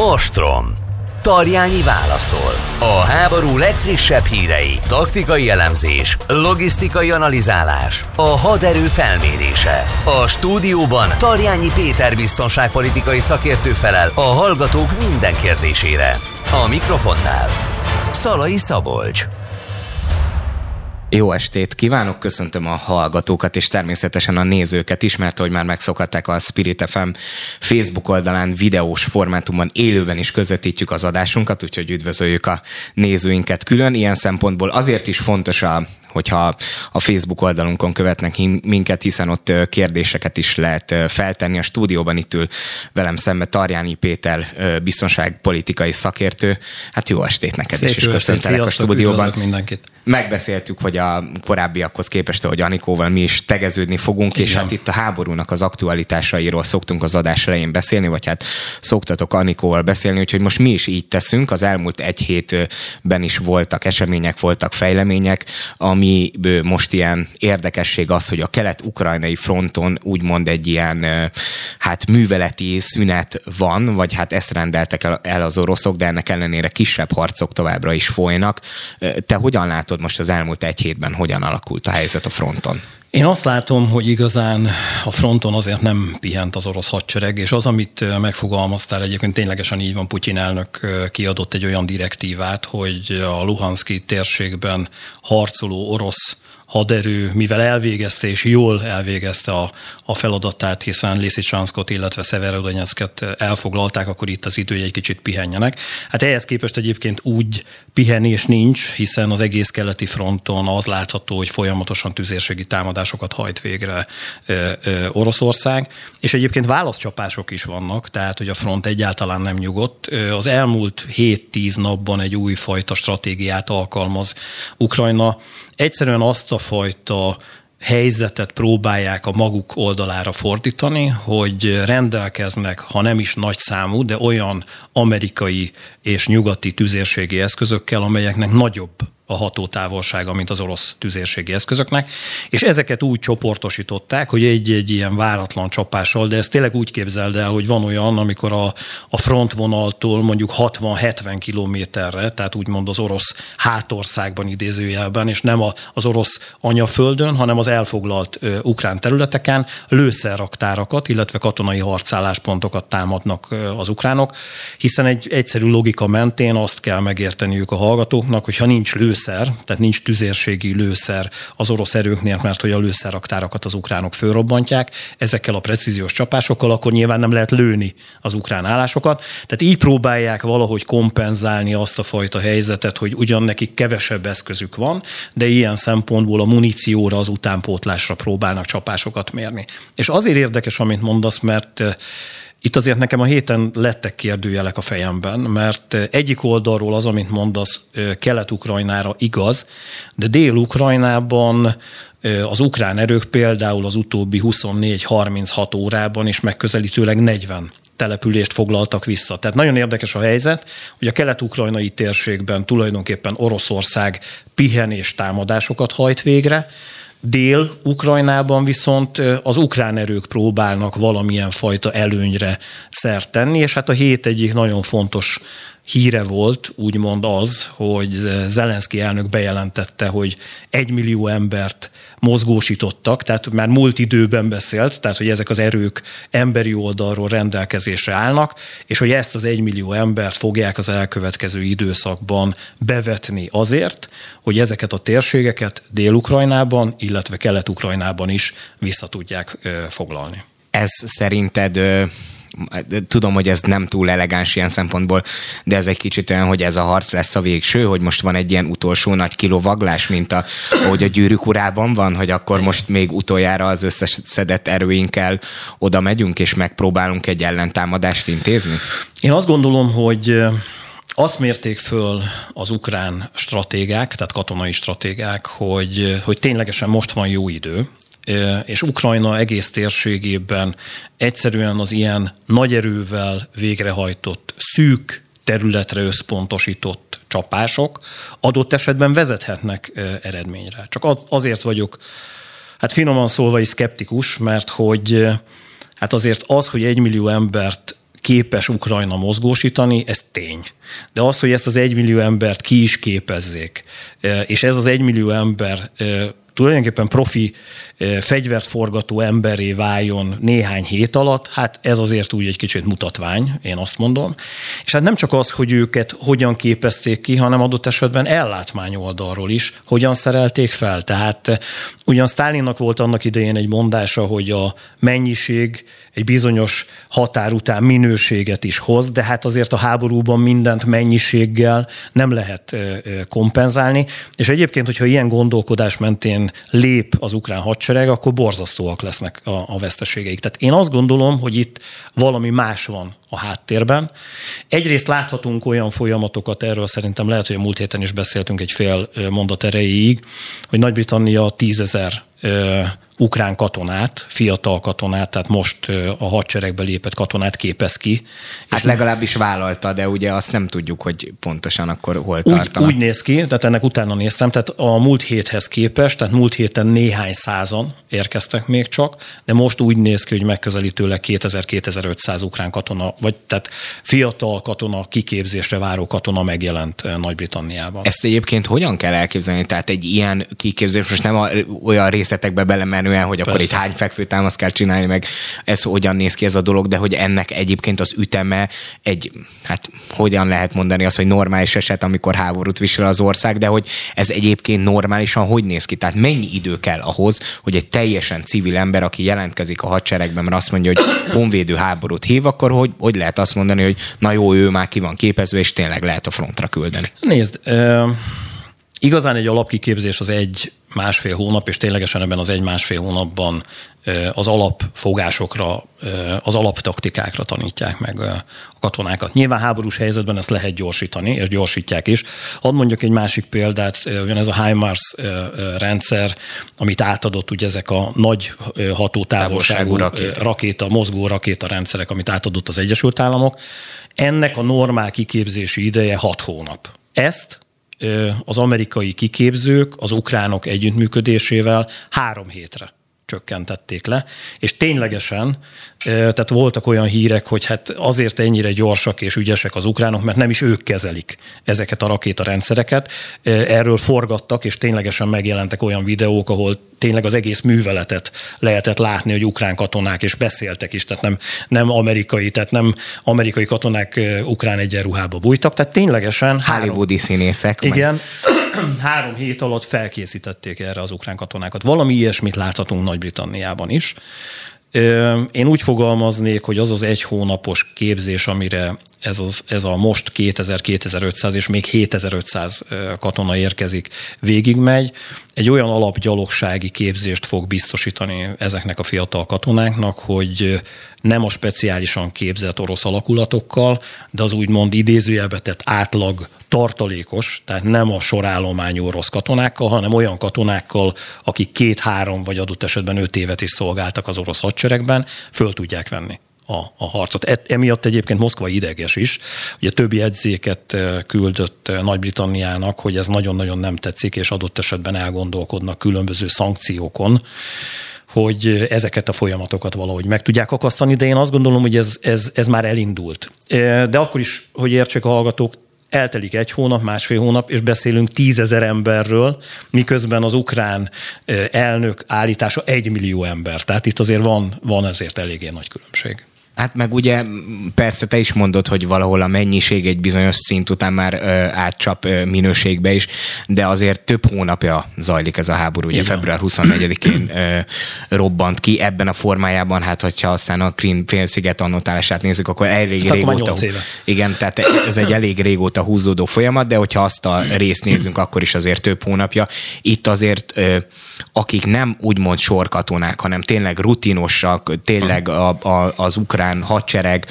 Ostrom. Tarjányi válaszol. A háború legfrissebb hírei, taktikai elemzés, logisztikai analizálás, a haderő felmérése. A stúdióban Tarjányi Péter biztonságpolitikai szakértő felel a hallgatók minden kérdésére. A mikrofonnál Szalai Szabolcs. Jó estét kívánok, köszöntöm a hallgatókat és természetesen a nézőket is, mert hogy már megszokhatták a Spirit FM Facebook oldalán videós formátumban élőben is közvetítjük az adásunkat, úgyhogy üdvözöljük a nézőinket külön. Ilyen szempontból azért is fontos a hogyha a Facebook oldalunkon követnek minket, hiszen ott kérdéseket is lehet feltenni. A stúdióban itt ül velem szembe Tarjányi Péter, biztonságpolitikai szakértő. Hát jó estét neked Szép is, és köszöntelek a stúdióban. mindenkit. Megbeszéltük, hogy a korábbiakhoz képest, hogy Anikóval mi is tegeződni fogunk, Igen. és hát itt a háborúnak az aktualitásairól szoktunk az adás elején beszélni, vagy hát szoktatok Anikóval beszélni, úgyhogy most mi is így teszünk. Az elmúlt egy hétben is voltak események, voltak fejlemények, ami most ilyen érdekesség az, hogy a kelet-ukrajnai fronton úgymond egy ilyen hát műveleti szünet van, vagy hát ezt rendeltek el az oroszok, de ennek ellenére kisebb harcok továbbra is folynak. Te hogyan látod most az elmúlt egy hétben, hogyan alakult a helyzet a fronton? Én azt látom, hogy igazán a fronton azért nem pihent az orosz hadsereg, és az, amit megfogalmaztál egyébként ténylegesen így van, Putyin elnök kiadott egy olyan direktívát, hogy a Luhanszki térségben harcoló orosz haderő, mivel elvégezte és jól elvégezte a, a feladatát, hiszen Lysicsanskot, illetve Severodonetsket elfoglalták, akkor itt az idő, hogy egy kicsit pihenjenek. Hát ehhez képest egyébként úgy pihenés nincs, hiszen az egész keleti fronton az látható, hogy folyamatosan tüzérségi támadásokat hajt végre ö, ö, Oroszország, és egyébként válaszcsapások is vannak, tehát hogy a front egyáltalán nem nyugodt. Az elmúlt 7-10 napban egy újfajta stratégiát alkalmaz Ukrajna, egyszerűen azt a fajta helyzetet próbálják a maguk oldalára fordítani, hogy rendelkeznek, ha nem is nagy számú, de olyan amerikai és nyugati tüzérségi eszközökkel, amelyeknek nagyobb a hatótávolsága, mint az orosz tüzérségi eszközöknek, és ezeket úgy csoportosították, hogy egy-egy ilyen váratlan csapással, de ezt tényleg úgy képzeld el, hogy van olyan, amikor a, a frontvonaltól mondjuk 60-70 kilométerre, tehát úgymond az orosz hátországban idézőjelben, és nem a, az orosz anyaföldön, hanem az elfoglalt ö, ukrán területeken lőszerraktárakat, illetve katonai harcálláspontokat támadnak ö, az ukránok, hiszen egy egyszerű logika mentén azt kell megérteniük a hallgatóknak, hogy ha nincs lőszer, tehát nincs tüzérségi lőszer az orosz erőknél, mert hogy a lőszerraktárakat az ukránok fölrobbantják, ezekkel a precíziós csapásokkal, akkor nyilván nem lehet lőni az ukrán állásokat. Tehát így próbálják valahogy kompenzálni azt a fajta helyzetet, hogy ugyan nekik kevesebb eszközük van, de ilyen szempontból a munícióra, az utánpótlásra próbálnak csapásokat mérni. És azért érdekes, amit mondasz, mert itt azért nekem a héten lettek kérdőjelek a fejemben, mert egyik oldalról az, amit mondasz, Kelet-Ukrajnára igaz, de Dél-Ukrajnában az ukrán erők például az utóbbi 24-36 órában is megközelítőleg 40 települést foglaltak vissza. Tehát nagyon érdekes a helyzet, hogy a kelet-ukrajnai térségben tulajdonképpen Oroszország pihenés támadásokat hajt végre, Dél-Ukrajnában viszont az ukrán erők próbálnak valamilyen fajta előnyre szert tenni, és hát a hét egyik nagyon fontos híre volt, úgymond az, hogy Zelenszky elnök bejelentette, hogy egy millió embert mozgósítottak, tehát már múlt időben beszélt, tehát hogy ezek az erők emberi oldalról rendelkezésre állnak, és hogy ezt az egymillió embert fogják az elkövetkező időszakban bevetni azért, hogy ezeket a térségeket Dél-Ukrajnában, illetve Kelet-Ukrajnában is vissza tudják foglalni. Ez szerinted tudom, hogy ez nem túl elegáns ilyen szempontból, de ez egy kicsit olyan, hogy ez a harc lesz a végső, hogy most van egy ilyen utolsó nagy kilovaglás, mint a, ahogy a gyűrűk urában van, hogy akkor most még utoljára az összeszedett erőinkkel oda megyünk, és megpróbálunk egy ellentámadást intézni? Én azt gondolom, hogy azt mérték föl az ukrán stratégák, tehát katonai stratégák, hogy, hogy ténylegesen most van jó idő, és Ukrajna egész térségében egyszerűen az ilyen nagy erővel végrehajtott szűk területre összpontosított csapások adott esetben vezethetnek eredményre. Csak azért vagyok, hát finoman szólva is szkeptikus, mert hogy hát azért az, hogy egy millió embert képes Ukrajna mozgósítani, ez tény. De az, hogy ezt az egymillió embert ki is képezzék, és ez az egymillió ember tulajdonképpen profi fegyvert forgató emberé váljon néhány hét alatt, hát ez azért úgy egy kicsit mutatvány, én azt mondom. És hát nem csak az, hogy őket hogyan képezték ki, hanem adott esetben ellátmány oldalról is, hogyan szerelték fel. Tehát ugyan Stálinnak volt annak idején egy mondása, hogy a mennyiség egy bizonyos határ után minőséget is hoz, de hát azért a háborúban mindent mennyiséggel nem lehet kompenzálni. És egyébként, hogyha ilyen gondolkodás mentén lép az ukrán hadsereg, akkor borzasztóak lesznek a, a veszteségeik. Tehát én azt gondolom, hogy itt valami más van a háttérben. Egyrészt láthatunk olyan folyamatokat, erről szerintem lehet, hogy a múlt héten is beszéltünk egy fél mondat erejéig, hogy Nagy-Britannia tízezer ukrán katonát, fiatal katonát, tehát most a hadseregbe lépett katonát képez ki. Hát legalábbis vállalta, de ugye azt nem tudjuk, hogy pontosan akkor hol tartanak. Úgy, úgy néz ki, tehát ennek utána néztem, tehát a múlt héthez képest, tehát múlt héten néhány százan érkeztek még csak, de most úgy néz ki, hogy megközelítőleg 2000-2500 ukrán katona, vagy tehát fiatal katona, kiképzésre váró katona megjelent Nagy-Britanniában. Ezt egyébként hogyan kell elképzelni? Tehát egy ilyen kiképzés, most nem a, olyan részletekbe belemenni, menően, hogy akkor Persze. itt hány fekvőtámaszt kell csinálni, meg ez hogyan néz ki ez a dolog, de hogy ennek egyébként az üteme egy, hát hogyan lehet mondani az, hogy normális eset, amikor háborút visel az ország, de hogy ez egyébként normálisan hogy néz ki? Tehát mennyi idő kell ahhoz, hogy egy teljesen civil ember, aki jelentkezik a hadseregben, mert azt mondja, hogy honvédő háborút hív, akkor hogy, hogy lehet azt mondani, hogy na jó, ő már ki van képezve, és tényleg lehet a frontra küldeni? Nézd, uh... Igazán egy alapkiképzés az egy másfél hónap, és ténylegesen ebben az egy-másfél hónapban az alapfogásokra, az alaptaktikákra tanítják meg a katonákat. Nyilván háborús helyzetben ezt lehet gyorsítani, és gyorsítják is. Hadd mondjak egy másik példát, ugyan ez a HIMARS rendszer, amit átadott ugye ezek a nagy hatótávolságú rakéta. rakéta, mozgó rakéta rendszerek, amit átadott az Egyesült Államok. Ennek a normál kiképzési ideje hat hónap. Ezt az amerikai kiképzők az ukránok együttműködésével három hétre csökkentették le, és ténylegesen, tehát voltak olyan hírek, hogy hát azért ennyire gyorsak és ügyesek az ukránok, mert nem is ők kezelik ezeket a rakétarendszereket. Erről forgattak, és ténylegesen megjelentek olyan videók, ahol tényleg az egész műveletet lehetett látni, hogy ukrán katonák, és beszéltek is, tehát nem, nem amerikai, tehát nem amerikai katonák ukrán egyenruhába bújtak, tehát ténylegesen... Hollywoodi színészek. Igen, meg. három hét alatt felkészítették erre az ukrán katonákat. Valami ilyesmit láthatunk Nagy-Britanniában is. Én úgy fogalmaznék, hogy az az egy hónapos képzés, amire ez, az, ez a most 2000-2500 és még 7500 katona érkezik, végigmegy, egy olyan alapgyalogsági képzést fog biztosítani ezeknek a fiatal katonáknak, hogy nem a speciálisan képzett orosz alakulatokkal, de az úgymond idézőjelbe tett átlag tartalékos, tehát nem a sorállományú orosz katonákkal, hanem olyan katonákkal, akik két-három vagy adott esetben öt évet is szolgáltak az orosz hadseregben, föl tudják venni a, a harcot. E, emiatt egyébként Moszkva ideges is. Ugye többi edzéket küldött Nagy-Britanniának, hogy ez nagyon-nagyon nem tetszik, és adott esetben elgondolkodnak különböző szankciókon, hogy ezeket a folyamatokat valahogy meg tudják akasztani, de én azt gondolom, hogy ez, ez, ez már elindult. De akkor is, hogy értsék a hallgatók, eltelik egy hónap, másfél hónap, és beszélünk tízezer emberről, miközben az ukrán elnök állítása egy millió ember. Tehát itt azért van, van ezért eléggé nagy különbség. Hát meg ugye persze te is mondod, hogy valahol a mennyiség egy bizonyos szint után már ö, átcsap ö, minőségbe is, de azért több hónapja zajlik ez a háború. Ugye Igen. február 24-én ö, robbant ki ebben a formájában, hát hogyha aztán a Krim félsziget annotálását nézzük, akkor elég hát régóta. Akkor igen, tehát ez egy elég régóta húzódó folyamat, de hogyha azt a részt nézzünk, akkor is azért több hónapja. Itt azért ö, akik nem úgymond sorkatonák, hanem tényleg rutinosak, tényleg a, a, az ukrán ukrán hadsereg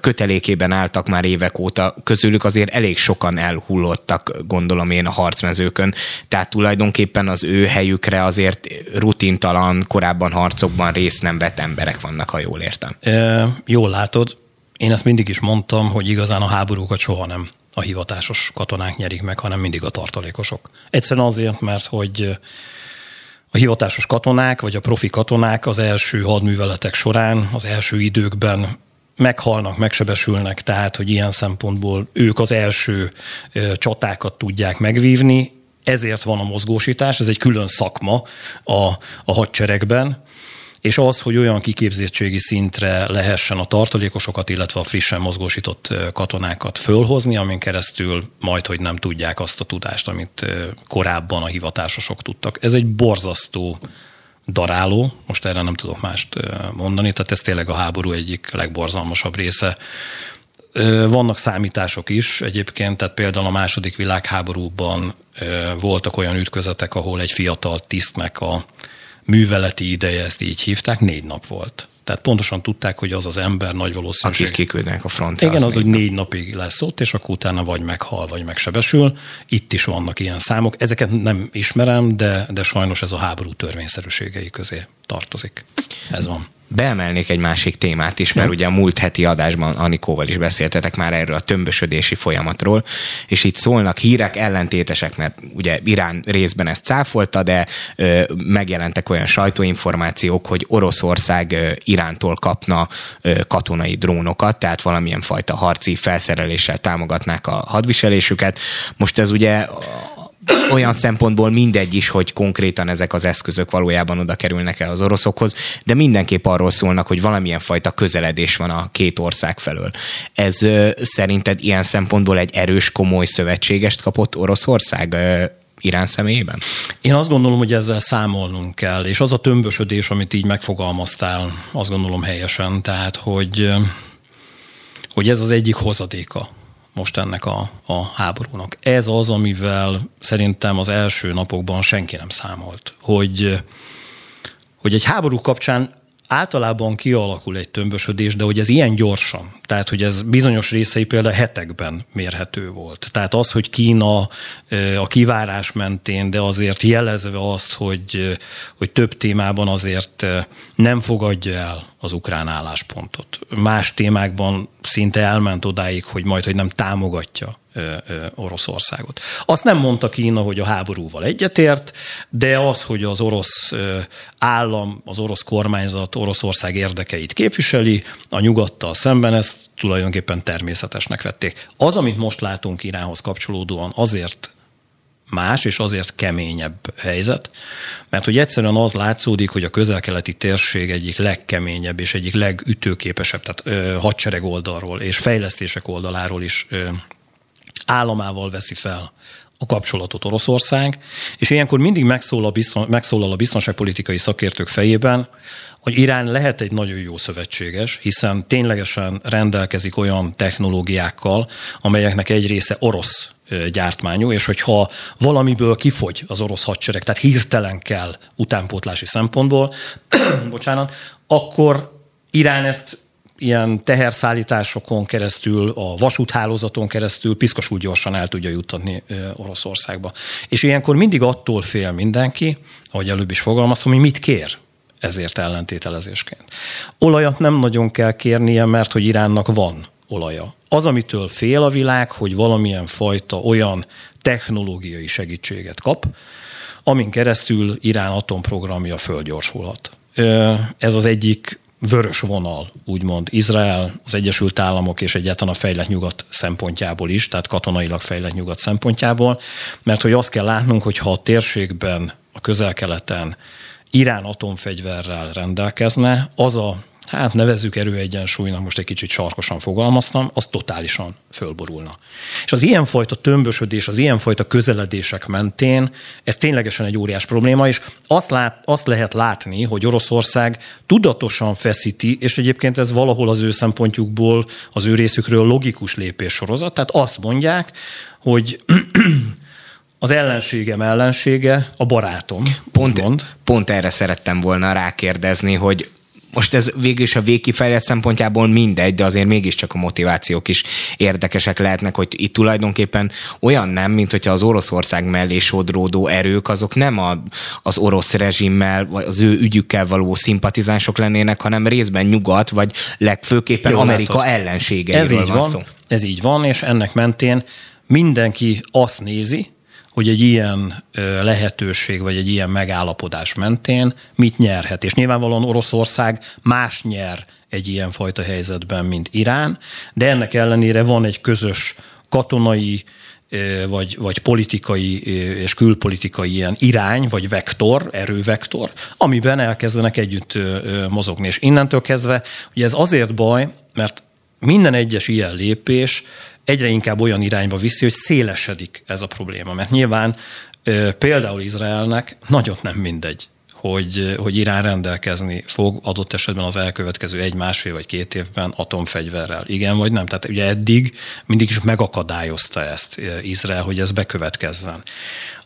kötelékében álltak már évek óta, közülük azért elég sokan elhullottak, gondolom én, a harcmezőkön. Tehát tulajdonképpen az ő helyükre azért rutintalan, korábban harcokban részt nem vett emberek vannak, ha jól értem. E, jól látod, én ezt mindig is mondtam, hogy igazán a háborúkat soha nem a hivatásos katonák nyerik meg, hanem mindig a tartalékosok. Egyszerűen azért, mert hogy a hivatásos katonák, vagy a profi katonák az első hadműveletek során, az első időkben meghalnak, megsebesülnek, tehát hogy ilyen szempontból ők az első csatákat tudják megvívni, ezért van a mozgósítás, ez egy külön szakma a, a hadseregben, és az, hogy olyan kiképzettségi szintre lehessen a tartalékosokat, illetve a frissen mozgósított katonákat fölhozni, amin keresztül majd, hogy nem tudják azt a tudást, amit korábban a hivatásosok tudtak. Ez egy borzasztó daráló, most erre nem tudok mást mondani, tehát ez tényleg a háború egyik legborzalmasabb része. Vannak számítások is egyébként, tehát például a második világháborúban voltak olyan ütközetek, ahol egy fiatal tisztnek a műveleti ideje, ezt így hívták, négy nap volt. Tehát pontosan tudták, hogy az az ember nagy valószínűség. Akit kiküldnek a frontra. Igen, az, az hogy négy napig lesz ott, és akkor utána vagy meghal, vagy megsebesül. Itt is vannak ilyen számok. Ezeket nem ismerem, de, de sajnos ez a háború törvényszerűségei közé tartozik. Ez van beemelnék egy másik témát is, mert ugye a múlt heti adásban Anikóval is beszéltetek már erről a tömbösödési folyamatról, és itt szólnak hírek ellentétesek, mert ugye Irán részben ezt cáfolta, de ö, megjelentek olyan sajtóinformációk, hogy Oroszország ö, Irántól kapna ö, katonai drónokat, tehát valamilyen fajta harci felszereléssel támogatnák a hadviselésüket. Most ez ugye olyan szempontból mindegy is, hogy konkrétan ezek az eszközök valójában oda kerülnek el az oroszokhoz, de mindenképp arról szólnak, hogy valamilyen fajta közeledés van a két ország felől. Ez szerinted ilyen szempontból egy erős, komoly szövetségest kapott Oroszország Irán személyében? Én azt gondolom, hogy ezzel számolnunk kell, és az a tömbösödés, amit így megfogalmaztál, azt gondolom helyesen, tehát hogy, hogy ez az egyik hozadéka most ennek a, a háborúnak. Ez az, amivel szerintem az első napokban senki nem számolt, hogy, hogy egy háború kapcsán általában kialakul egy tömbösödés, de hogy ez ilyen gyorsan, tehát hogy ez bizonyos részei például hetekben mérhető volt. Tehát az, hogy Kína a kivárás mentén, de azért jelezve azt, hogy, hogy több témában azért nem fogadja el az ukrán álláspontot. Más témákban szinte elment odáig, hogy majd, hogy nem támogatja Oroszországot. Azt nem mondta Kína, hogy a háborúval egyetért, de az, hogy az orosz állam, az orosz kormányzat Oroszország érdekeit képviseli, a nyugattal szemben ezt tulajdonképpen természetesnek vették. Az, amit most látunk Iránhoz kapcsolódóan, azért más és azért keményebb helyzet, mert hogy egyszerűen az látszódik, hogy a közelkeleti térség egyik legkeményebb és egyik legütőképesebb, tehát ö, hadsereg oldalról és fejlesztések oldaláról is ö, államával veszi fel a kapcsolatot Oroszország, és ilyenkor mindig megszólal bizton, megszólal a biztonságpolitikai szakértők fejében, hogy Irán lehet egy nagyon jó szövetséges, hiszen ténylegesen rendelkezik olyan technológiákkal, amelyeknek egy része orosz gyártmányú, és hogyha valamiből kifogy az orosz hadsereg, tehát hirtelen kell utánpótlási szempontból, bocsánat, akkor Irán ezt ilyen teherszállításokon keresztül, a vasúthálózaton keresztül piszkosul gyorsan el tudja juttatni Oroszországba. És ilyenkor mindig attól fél mindenki, ahogy előbb is fogalmaztam, hogy mit kér ezért ellentételezésként. Olajat nem nagyon kell kérnie, mert hogy Iránnak van olaja. Az, amitől fél a világ, hogy valamilyen fajta olyan technológiai segítséget kap, amin keresztül Irán atomprogramja fölgyorsulhat. Ez az egyik vörös vonal, úgymond Izrael, az Egyesült Államok és egyáltalán a fejlett nyugat szempontjából is, tehát katonailag fejlett nyugat szempontjából, mert hogy azt kell látnunk, hogy ha a térségben, a közel-keleten Irán atomfegyverrel rendelkezne, az a hát nevezzük erőegyensúlynak, most egy kicsit sarkosan fogalmaztam, az totálisan fölborulna. És az ilyenfajta tömbösödés, az ilyenfajta közeledések mentén ez ténylegesen egy óriás probléma, és azt, lát, azt lehet látni, hogy Oroszország tudatosan feszíti, és egyébként ez valahol az ő szempontjukból, az ő részükről logikus lépés sorozat, tehát azt mondják, hogy az ellenségem ellensége a barátom. Pont, mond. pont erre szerettem volna rákérdezni, hogy most ez végül is a végkifejlett szempontjából mindegy, de azért mégiscsak a motivációk is érdekesek lehetnek, hogy itt tulajdonképpen olyan nem, mint hogyha az Oroszország mellé sodródó erők, azok nem a, az orosz rezsimmel, vagy az ő ügyükkel való szimpatizánsok lennének, hanem részben nyugat, vagy legfőképpen Jó, Amerika látod. ellenségeiről ez így van, van szó. Ez így van, és ennek mentén mindenki azt nézi, hogy egy ilyen lehetőség, vagy egy ilyen megállapodás mentén mit nyerhet. És nyilvánvalóan Oroszország más nyer egy ilyen fajta helyzetben, mint Irán, de ennek ellenére van egy közös katonai, vagy, vagy politikai és külpolitikai ilyen irány, vagy vektor, erővektor, amiben elkezdenek együtt mozogni. És innentől kezdve, ugye ez azért baj, mert minden egyes ilyen lépés egyre inkább olyan irányba viszi, hogy szélesedik ez a probléma. Mert nyilván például Izraelnek nagyon nem mindegy, hogy, hogy Irán rendelkezni fog adott esetben az elkövetkező egy, másfél vagy két évben atomfegyverrel. Igen vagy nem? Tehát ugye eddig mindig is megakadályozta ezt Izrael, hogy ez bekövetkezzen.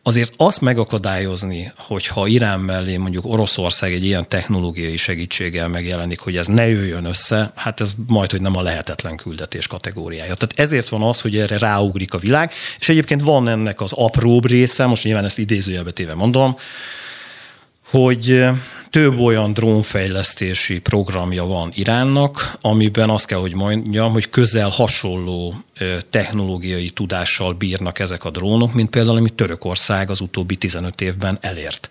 Azért azt megakadályozni, hogyha Irán mellé mondjuk Oroszország egy ilyen technológiai segítséggel megjelenik, hogy ez ne jöjjön össze, hát ez majd, hogy nem a lehetetlen küldetés kategóriája. Tehát ezért van az, hogy erre ráugrik a világ, és egyébként van ennek az apróbb része, most nyilván ezt idézőjelbe téve mondom, hogy több olyan drónfejlesztési programja van Iránnak, amiben azt kell, hogy mondjam, hogy közel hasonló technológiai tudással bírnak ezek a drónok, mint például, amit Törökország az utóbbi 15 évben elért.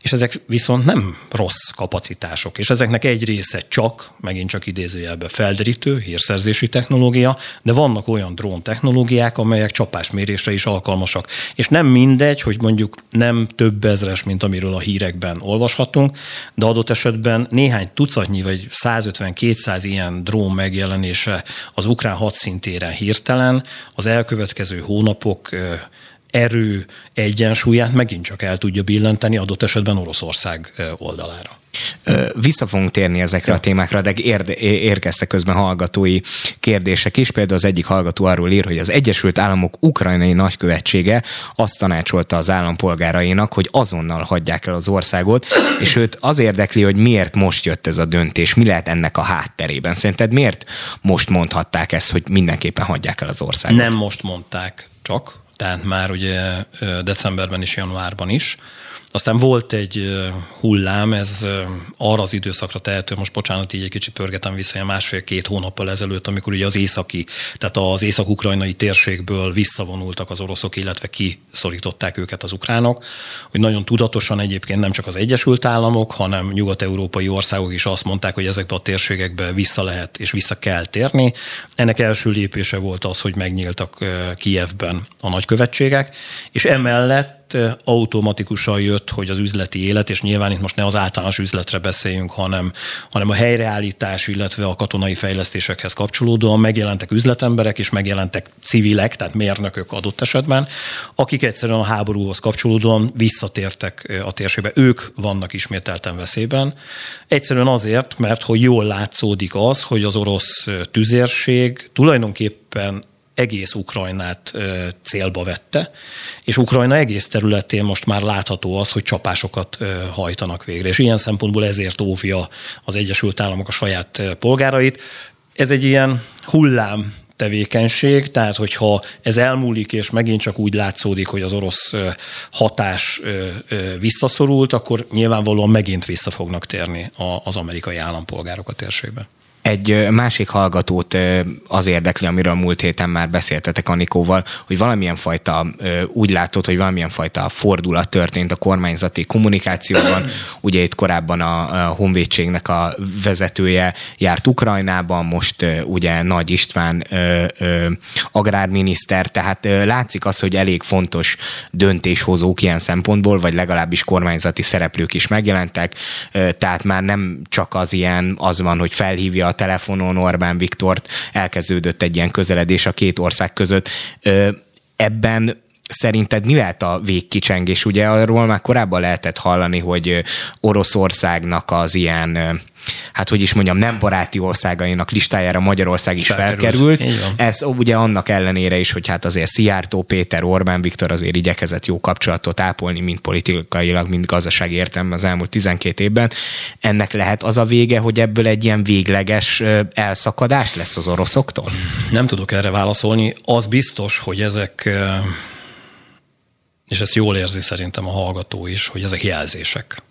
És ezek viszont nem rossz kapacitások, és ezeknek egy része csak, megint csak idézőjelbe felderítő, hírszerzési technológia, de vannak olyan drón technológiák, amelyek csapásmérésre is alkalmasak. És nem mindegy, hogy mondjuk nem több ezres, mint amiről a hírekben olvashatunk, de adott esetben néhány tucatnyi vagy 150-200 ilyen drón megjelenése az ukrán hadszintéren hirtelen az elkövetkező hónapok erő egyensúlyát megint csak el tudja billenteni adott esetben Oroszország oldalára. Vissza fogunk térni ezekre a témákra, de érde, érkeztek közben hallgatói kérdések is. Például az egyik hallgató arról ír, hogy az Egyesült Államok ukrajnai nagykövetsége azt tanácsolta az állampolgárainak, hogy azonnal hagyják el az országot, és őt az érdekli, hogy miért most jött ez a döntés, mi lehet ennek a hátterében. Szerinted miért most mondhatták ezt, hogy mindenképpen hagyják el az országot? Nem most mondták csak, tehát már ugye decemberben és januárban is. Aztán volt egy hullám, ez arra az időszakra tehető, most bocsánat, így egy kicsit pörgetem vissza, másfél-két hónappal ezelőtt, amikor ugye az északi, tehát az észak-ukrajnai térségből visszavonultak az oroszok, illetve kiszorították őket az ukránok, hogy nagyon tudatosan egyébként nem csak az Egyesült Államok, hanem nyugat-európai országok is azt mondták, hogy ezekbe a térségekbe vissza lehet és vissza kell térni. Ennek első lépése volt az, hogy megnyíltak Kijevben a nagykövetségek, és emellett automatikusan jött, hogy az üzleti élet, és nyilván itt most ne az általános üzletre beszéljünk, hanem, hanem a helyreállítás, illetve a katonai fejlesztésekhez kapcsolódóan megjelentek üzletemberek, és megjelentek civilek, tehát mérnökök adott esetben, akik egyszerűen a háborúhoz kapcsolódóan visszatértek a térségbe. Ők vannak ismételten veszélyben. Egyszerűen azért, mert hogy jól látszódik az, hogy az orosz tüzérség tulajdonképpen egész Ukrajnát célba vette, és Ukrajna egész területén most már látható az, hogy csapásokat hajtanak végre. És ilyen szempontból ezért óvja az Egyesült Államok a saját polgárait. Ez egy ilyen hullám tevékenység, tehát hogyha ez elmúlik, és megint csak úgy látszódik, hogy az orosz hatás visszaszorult, akkor nyilvánvalóan megint vissza fognak térni az amerikai állampolgárok a térségbe. Egy másik hallgatót az érdekli, amiről múlt héten már beszéltetek Anikóval, hogy valamilyen fajta, úgy látod, hogy valamilyen fajta fordulat történt a kormányzati kommunikációban. Ugye itt korábban a honvédségnek a vezetője járt Ukrajnában, most ugye Nagy István agrárminiszter, tehát látszik az, hogy elég fontos döntéshozók ilyen szempontból, vagy legalábbis kormányzati szereplők is megjelentek, tehát már nem csak az ilyen, az van, hogy felhívja a telefonon Orbán Viktort, elkezdődött egy ilyen közeledés a két ország között. Ebben szerinted mi lehet a végkicsengés? Ugye arról már korábban lehetett hallani, hogy Oroszországnak az ilyen hát hogy is mondjam, nem baráti országainak listájára Magyarország is felkerült. felkerült. Ez ugye annak ellenére is, hogy hát azért Szijjártó Péter, Orbán Viktor azért igyekezett jó kapcsolatot ápolni, mind politikailag, mind gazdasági értelemben az elmúlt 12 évben. Ennek lehet az a vége, hogy ebből egy ilyen végleges elszakadás lesz az oroszoktól? Nem tudok erre válaszolni. Az biztos, hogy ezek és ezt jól érzi szerintem a hallgató is, hogy ezek jelzések.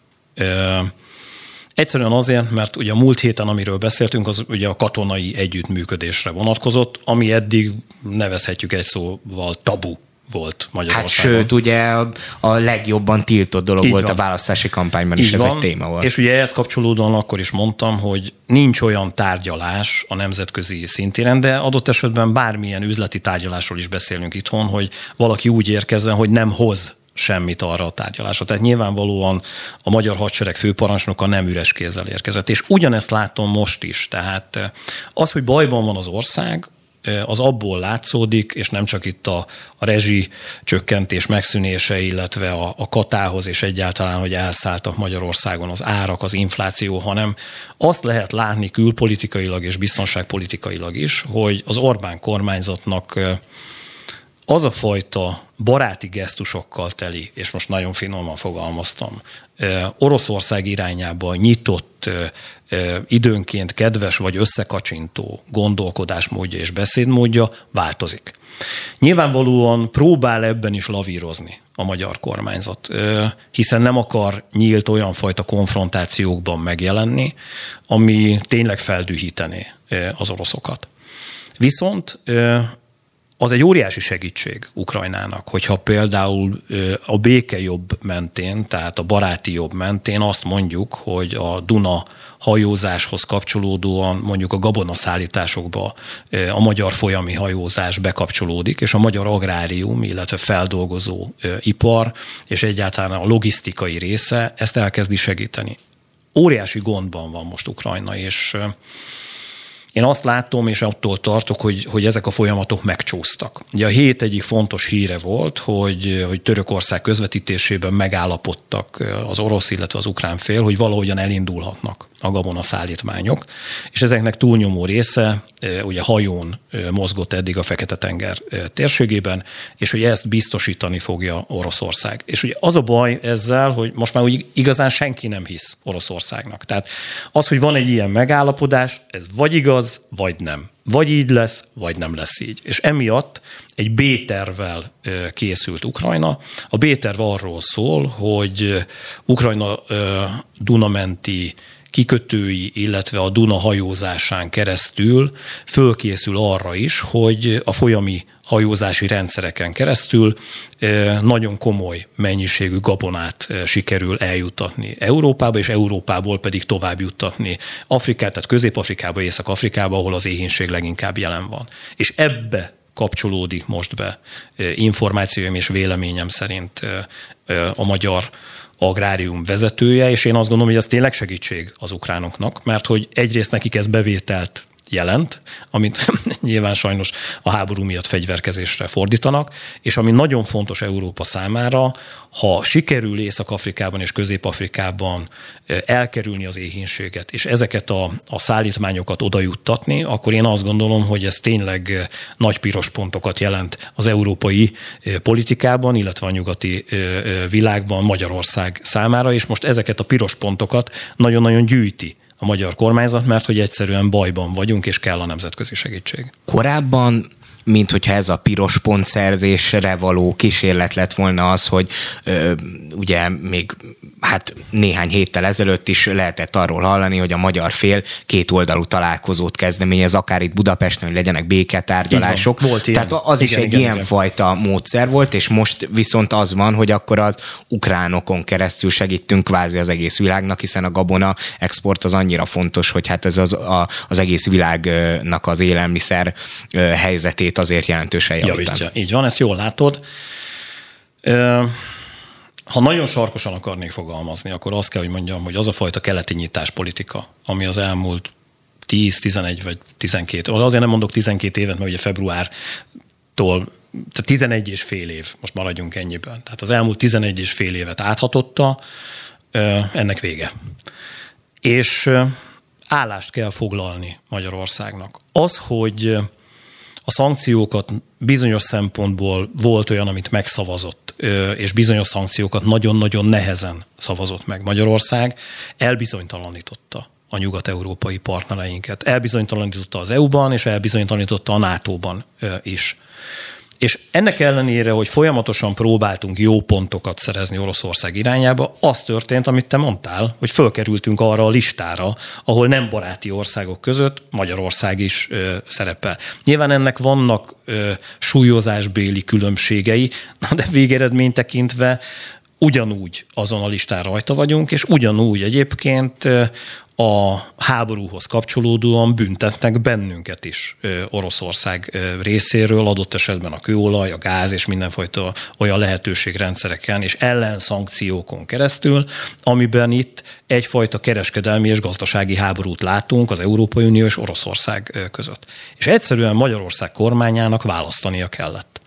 Egyszerűen azért, mert ugye a múlt héten, amiről beszéltünk, az ugye a katonai együttműködésre vonatkozott, ami eddig nevezhetjük egy szóval tabu volt Magyarországon. Hát sőt, ugye a, a legjobban tiltott dolog Így volt van. a választási kampányban is, Így ez van. egy téma volt. És ugye ehhez kapcsolódóan akkor is mondtam, hogy nincs olyan tárgyalás a nemzetközi szintéren, de adott esetben bármilyen üzleti tárgyalásról is beszélünk itthon, hogy valaki úgy érkezzen, hogy nem hoz semmit arra a tárgyalásra. Tehát nyilvánvalóan a magyar hadsereg főparancsnoka nem üres kézzel érkezett. És ugyanezt látom most is. Tehát az, hogy bajban van az ország, az abból látszódik, és nem csak itt a, a rezsi csökkentés megszűnése, illetve a, a katához, és egyáltalán, hogy elszálltak Magyarországon az árak, az infláció, hanem azt lehet látni külpolitikailag és biztonságpolitikailag is, hogy az Orbán kormányzatnak az a fajta baráti gesztusokkal teli, és most nagyon finoman fogalmaztam, Oroszország irányába nyitott, időnként kedves vagy összekacsintó gondolkodásmódja és beszédmódja változik. Nyilvánvalóan próbál ebben is lavírozni a magyar kormányzat, hiszen nem akar nyílt olyan fajta konfrontációkban megjelenni, ami tényleg feldühítené az oroszokat. Viszont az egy óriási segítség Ukrajnának, hogyha például a béke jobb mentén, tehát a baráti jobb mentén azt mondjuk, hogy a Duna hajózáshoz kapcsolódóan mondjuk a gabonaszállításokba a magyar folyami hajózás bekapcsolódik, és a magyar agrárium, illetve feldolgozó ipar, és egyáltalán a logisztikai része ezt elkezdi segíteni. Óriási gondban van most Ukrajna, és én azt látom, és attól tartok, hogy, hogy ezek a folyamatok megcsúsztak. Ugye a hét egyik fontos híre volt, hogy, hogy Törökország közvetítésében megállapodtak az orosz, illetve az ukrán fél, hogy valahogyan elindulhatnak a gabona szállítmányok, és ezeknek túlnyomó része ugye hajón mozgott eddig a Fekete-tenger térségében, és hogy ezt biztosítani fogja Oroszország. És ugye az a baj ezzel, hogy most már úgy igazán senki nem hisz Oroszországnak. Tehát az, hogy van egy ilyen megállapodás, ez vagy igaz, vagy nem. Vagy így lesz, vagy nem lesz így. És emiatt egy B-tervvel készült Ukrajna. A B-terv arról szól, hogy Ukrajna Dunamenti kikötői, illetve a Duna hajózásán keresztül fölkészül arra is, hogy a folyami hajózási rendszereken keresztül nagyon komoly mennyiségű gabonát sikerül eljutatni Európába, és Európából pedig tovább juttatni Afrikát, tehát Közép-Afrikába, Észak-Afrikába, ahol az éhínség leginkább jelen van. És ebbe kapcsolódik most be információim és véleményem szerint a magyar agrárium vezetője, és én azt gondolom, hogy ez tényleg segítség az ukránoknak, mert hogy egyrészt nekik ez bevételt jelent, amit nyilván sajnos a háború miatt fegyverkezésre fordítanak, és ami nagyon fontos Európa számára, ha sikerül Észak-Afrikában és Közép-Afrikában elkerülni az éhínséget, és ezeket a, a szállítmányokat oda juttatni, akkor én azt gondolom, hogy ez tényleg nagy piros pontokat jelent az európai politikában, illetve a nyugati világban Magyarország számára, és most ezeket a piros pontokat nagyon-nagyon gyűjti a magyar kormányzat, mert hogy egyszerűen bajban vagyunk, és kell a nemzetközi segítség. Korábban mint hogyha ez a piros pontszerzésre való kísérlet lett volna az, hogy ö, ugye még hát néhány héttel ezelőtt is lehetett arról hallani, hogy a magyar fél két oldalú találkozót kezdeményez, akár itt Budapesten, hogy legyenek béketárgyalások. Volt ilyen. Tehát az igen, is egy igen, ilyen igen. fajta módszer volt, és most viszont az van, hogy akkor az ukránokon keresztül segítünk kvázi az egész világnak, hiszen a gabona export az annyira fontos, hogy hát ez az, a, az egész világnak az élelmiszer helyzetét azért jelentősen javítani. Javítja. Így van, ezt jól látod. Ha nagyon sarkosan akarnék fogalmazni, akkor azt kell, hogy mondjam, hogy az a fajta keleti nyitás politika, ami az elmúlt 10, 11 vagy 12, azért nem mondok 12 évet, mert ugye februártól tehát 11 és fél év, most maradjunk ennyiben. Tehát az elmúlt 11 és fél évet áthatotta, ennek vége. És állást kell foglalni Magyarországnak. Az, hogy a szankciókat bizonyos szempontból volt olyan, amit megszavazott, és bizonyos szankciókat nagyon-nagyon nehezen szavazott meg Magyarország, elbizonytalanította a nyugat-európai partnereinket. Elbizonytalanította az EU-ban, és elbizonytalanította a NATO-ban is. És ennek ellenére, hogy folyamatosan próbáltunk jó pontokat szerezni Oroszország irányába, az történt, amit te mondtál, hogy fölkerültünk arra a listára, ahol nem baráti országok között Magyarország is ö, szerepel. Nyilván ennek vannak ö, súlyozásbéli különbségei, de végeredmény tekintve ugyanúgy azon a listán rajta vagyunk, és ugyanúgy egyébként a háborúhoz kapcsolódóan büntetnek bennünket is Oroszország részéről, adott esetben a kőolaj, a gáz és mindenfajta olyan lehetőségrendszereken és ellenszankciókon keresztül, amiben itt egyfajta kereskedelmi és gazdasági háborút látunk az Európai Unió és Oroszország között. És egyszerűen Magyarország kormányának választania kellett,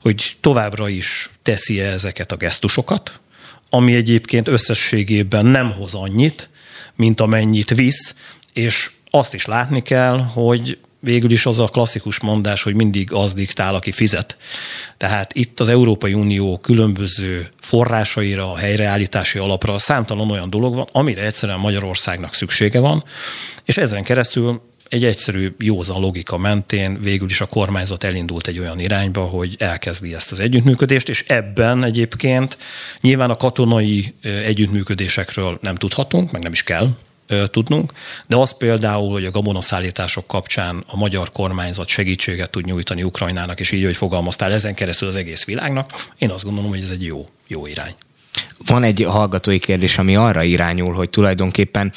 hogy továbbra is teszi-e ezeket a gesztusokat, ami egyébként összességében nem hoz annyit, mint amennyit visz, és azt is látni kell, hogy végül is az a klasszikus mondás, hogy mindig az diktál, aki fizet. Tehát itt az Európai Unió különböző forrásaira, a helyreállítási alapra számtalan olyan dolog van, amire egyszerűen Magyarországnak szüksége van, és ezen keresztül egy egyszerű józan logika mentén végül is a kormányzat elindult egy olyan irányba, hogy elkezdi ezt az együttműködést, és ebben egyébként nyilván a katonai együttműködésekről nem tudhatunk, meg nem is kell, tudnunk, de az például, hogy a gabonaszállítások kapcsán a magyar kormányzat segítséget tud nyújtani Ukrajnának, és így, hogy fogalmaztál, ezen keresztül az egész világnak, én azt gondolom, hogy ez egy jó, jó irány. Van egy hallgatói kérdés, ami arra irányul, hogy tulajdonképpen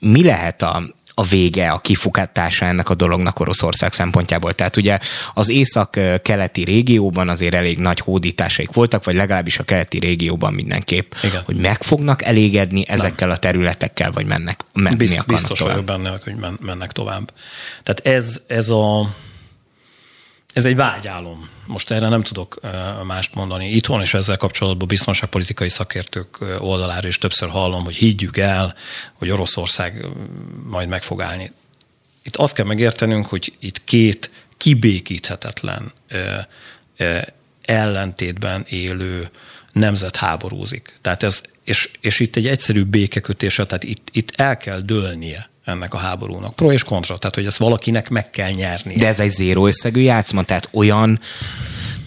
mi lehet a, a vége, a kifukatása ennek a dolognak Oroszország szempontjából. Tehát ugye az észak-keleti régióban azért elég nagy hódításaik voltak, vagy legalábbis a keleti régióban mindenképp, Igen. hogy meg fognak elégedni ezekkel Nem. a területekkel, vagy mennek, menni Bizt, Biztos tovább. vagyok benne, hogy mennek tovább. Tehát ez, ez a ez egy vágyálom. Most erre nem tudok mást mondani. Itthon és ezzel kapcsolatban biztonságpolitikai szakértők oldalára is többször hallom, hogy higgyük el, hogy Oroszország majd meg fog állni. Itt azt kell megértenünk, hogy itt két kibékíthetetlen ellentétben élő nemzet háborúzik. Tehát ez, és, és itt egy egyszerű békekötése, tehát itt, itt el kell dőlnie ennek a háborúnak. Pro és kontra, tehát hogy ezt valakinek meg kell nyerni. De ez egy zéró összegű játszma, tehát olyan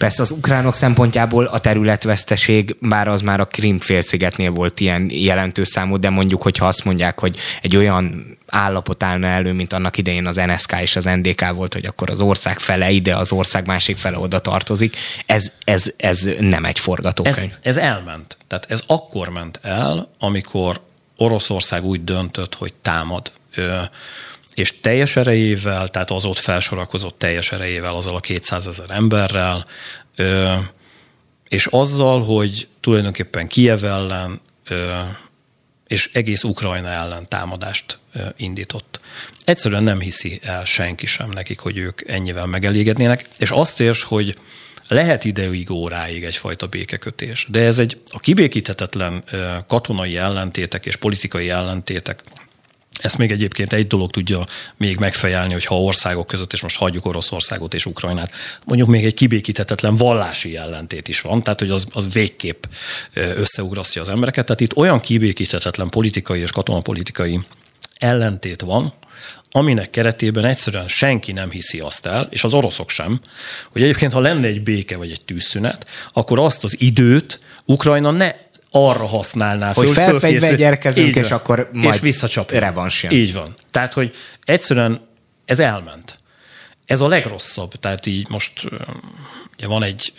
Persze az ukránok szempontjából a területveszteség, bár az már a Krim félszigetnél volt ilyen jelentős számú, de mondjuk, hogyha azt mondják, hogy egy olyan állapot állna elő, mint annak idején az NSK és az NDK volt, hogy akkor az ország fele ide, az ország másik fele oda tartozik, ez, ez, ez nem egy forgatókönyv. Ez, ez elment. Tehát ez akkor ment el, amikor Oroszország úgy döntött, hogy támad és teljes erejével, tehát az ott felsorakozott teljes erejével, azzal a 200 ezer emberrel, és azzal, hogy tulajdonképpen Kiev ellen és egész Ukrajna ellen támadást indított. Egyszerűen nem hiszi el senki sem nekik, hogy ők ennyivel megelégednének, és azt érs, hogy lehet ideig, óráig egyfajta békekötés, de ez egy a kibékíthetetlen katonai ellentétek és politikai ellentétek ezt még egyébként egy dolog tudja még megfejelni, hogy ha országok között, és most hagyjuk Oroszországot és Ukrajnát, mondjuk még egy kibékíthetetlen vallási ellentét is van, tehát hogy az, az végképp összeugrasztja az embereket. Tehát itt olyan kibékíthetetlen politikai és katonapolitikai ellentét van, aminek keretében egyszerűen senki nem hiszi azt el, és az oroszok sem, hogy egyébként ha lenne egy béke vagy egy tűzszünet, akkor azt az időt Ukrajna ne arra használná Hogy felfegyverkezünk, és akkor majd és visszacsapja. Revansja. Így van. Tehát, hogy egyszerűen ez elment. Ez a legrosszabb. Tehát így most ugye van egy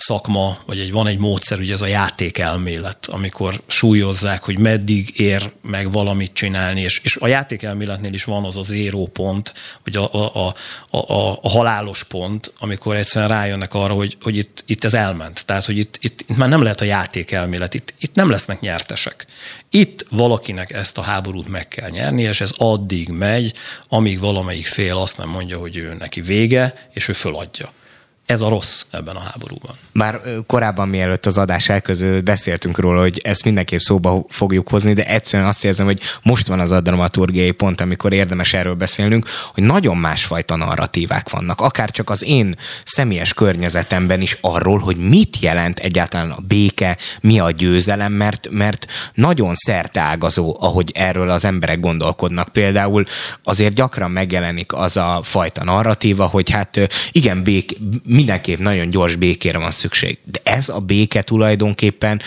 szakma, vagy egy, van egy módszer, ugye ez a játékelmélet, amikor súlyozzák, hogy meddig ér meg valamit csinálni, és, és a játékelméletnél is van az a zéró pont, vagy a, a, a, a, a halálos pont, amikor egyszerűen rájönnek arra, hogy, hogy itt, itt ez elment. Tehát, hogy itt, itt, itt már nem lehet a játékelmélet, itt, itt nem lesznek nyertesek. Itt valakinek ezt a háborút meg kell nyerni, és ez addig megy, amíg valamelyik fél azt nem mondja, hogy ő neki vége, és ő föladja. Ez a rossz ebben a háborúban. Már korábban, mielőtt az adás elközül beszéltünk róla, hogy ezt mindenképp szóba fogjuk hozni, de egyszerűen azt érzem, hogy most van az a dramaturgiai pont, amikor érdemes erről beszélnünk, hogy nagyon másfajta narratívák vannak. Akár csak az én személyes környezetemben is arról, hogy mit jelent egyáltalán a béke, mi a győzelem, mert, mert nagyon szerteágazó, ahogy erről az emberek gondolkodnak. Például azért gyakran megjelenik az a fajta narratíva, hogy hát igen, bék, mindenképp nagyon gyors békére van szükség. De ez a béke tulajdonképpen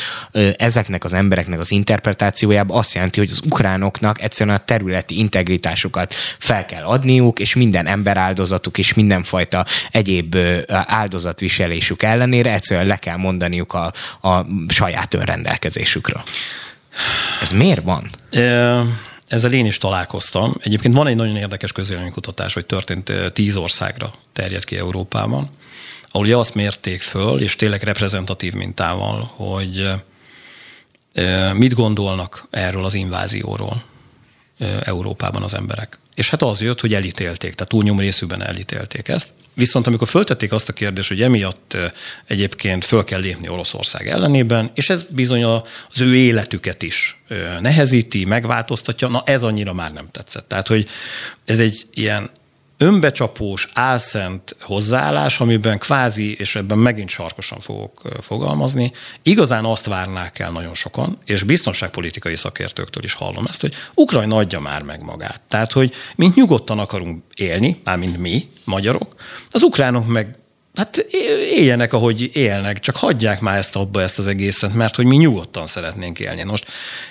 ezeknek az embereknek az interpretációjában azt jelenti, hogy az ukránoknak egyszerűen a területi integritásukat fel kell adniuk, és minden emberáldozatuk és mindenfajta egyéb áldozatviselésük ellenére egyszerűen le kell mondaniuk a, a saját önrendelkezésükről. Ez miért van? Ezzel én is találkoztam. Egyébként van egy nagyon érdekes közvéleménykutatás, hogy történt tíz országra terjed ki Európában, ahol ugye azt mérték föl, és tényleg reprezentatív mintával, hogy mit gondolnak erről az invázióról Európában az emberek. És hát az jött, hogy elítélték, tehát túlnyom részükben elítélték ezt. Viszont amikor föltették azt a kérdést, hogy emiatt egyébként föl kell lépni Oroszország ellenében, és ez bizony az ő életüket is nehezíti, megváltoztatja, na ez annyira már nem tetszett. Tehát, hogy ez egy ilyen önbecsapós, álszent hozzáállás, amiben kvázi, és ebben megint sarkosan fogok fogalmazni, igazán azt várnák el nagyon sokan, és biztonságpolitikai szakértőktől is hallom ezt, hogy Ukrajna adja már meg magát. Tehát, hogy mint nyugodtan akarunk élni, mármint mi, magyarok, az ukránok meg Hát éljenek, ahogy élnek, csak hagyják már ezt abba, ezt az egészet, mert hogy mi nyugodtan szeretnénk élni. Most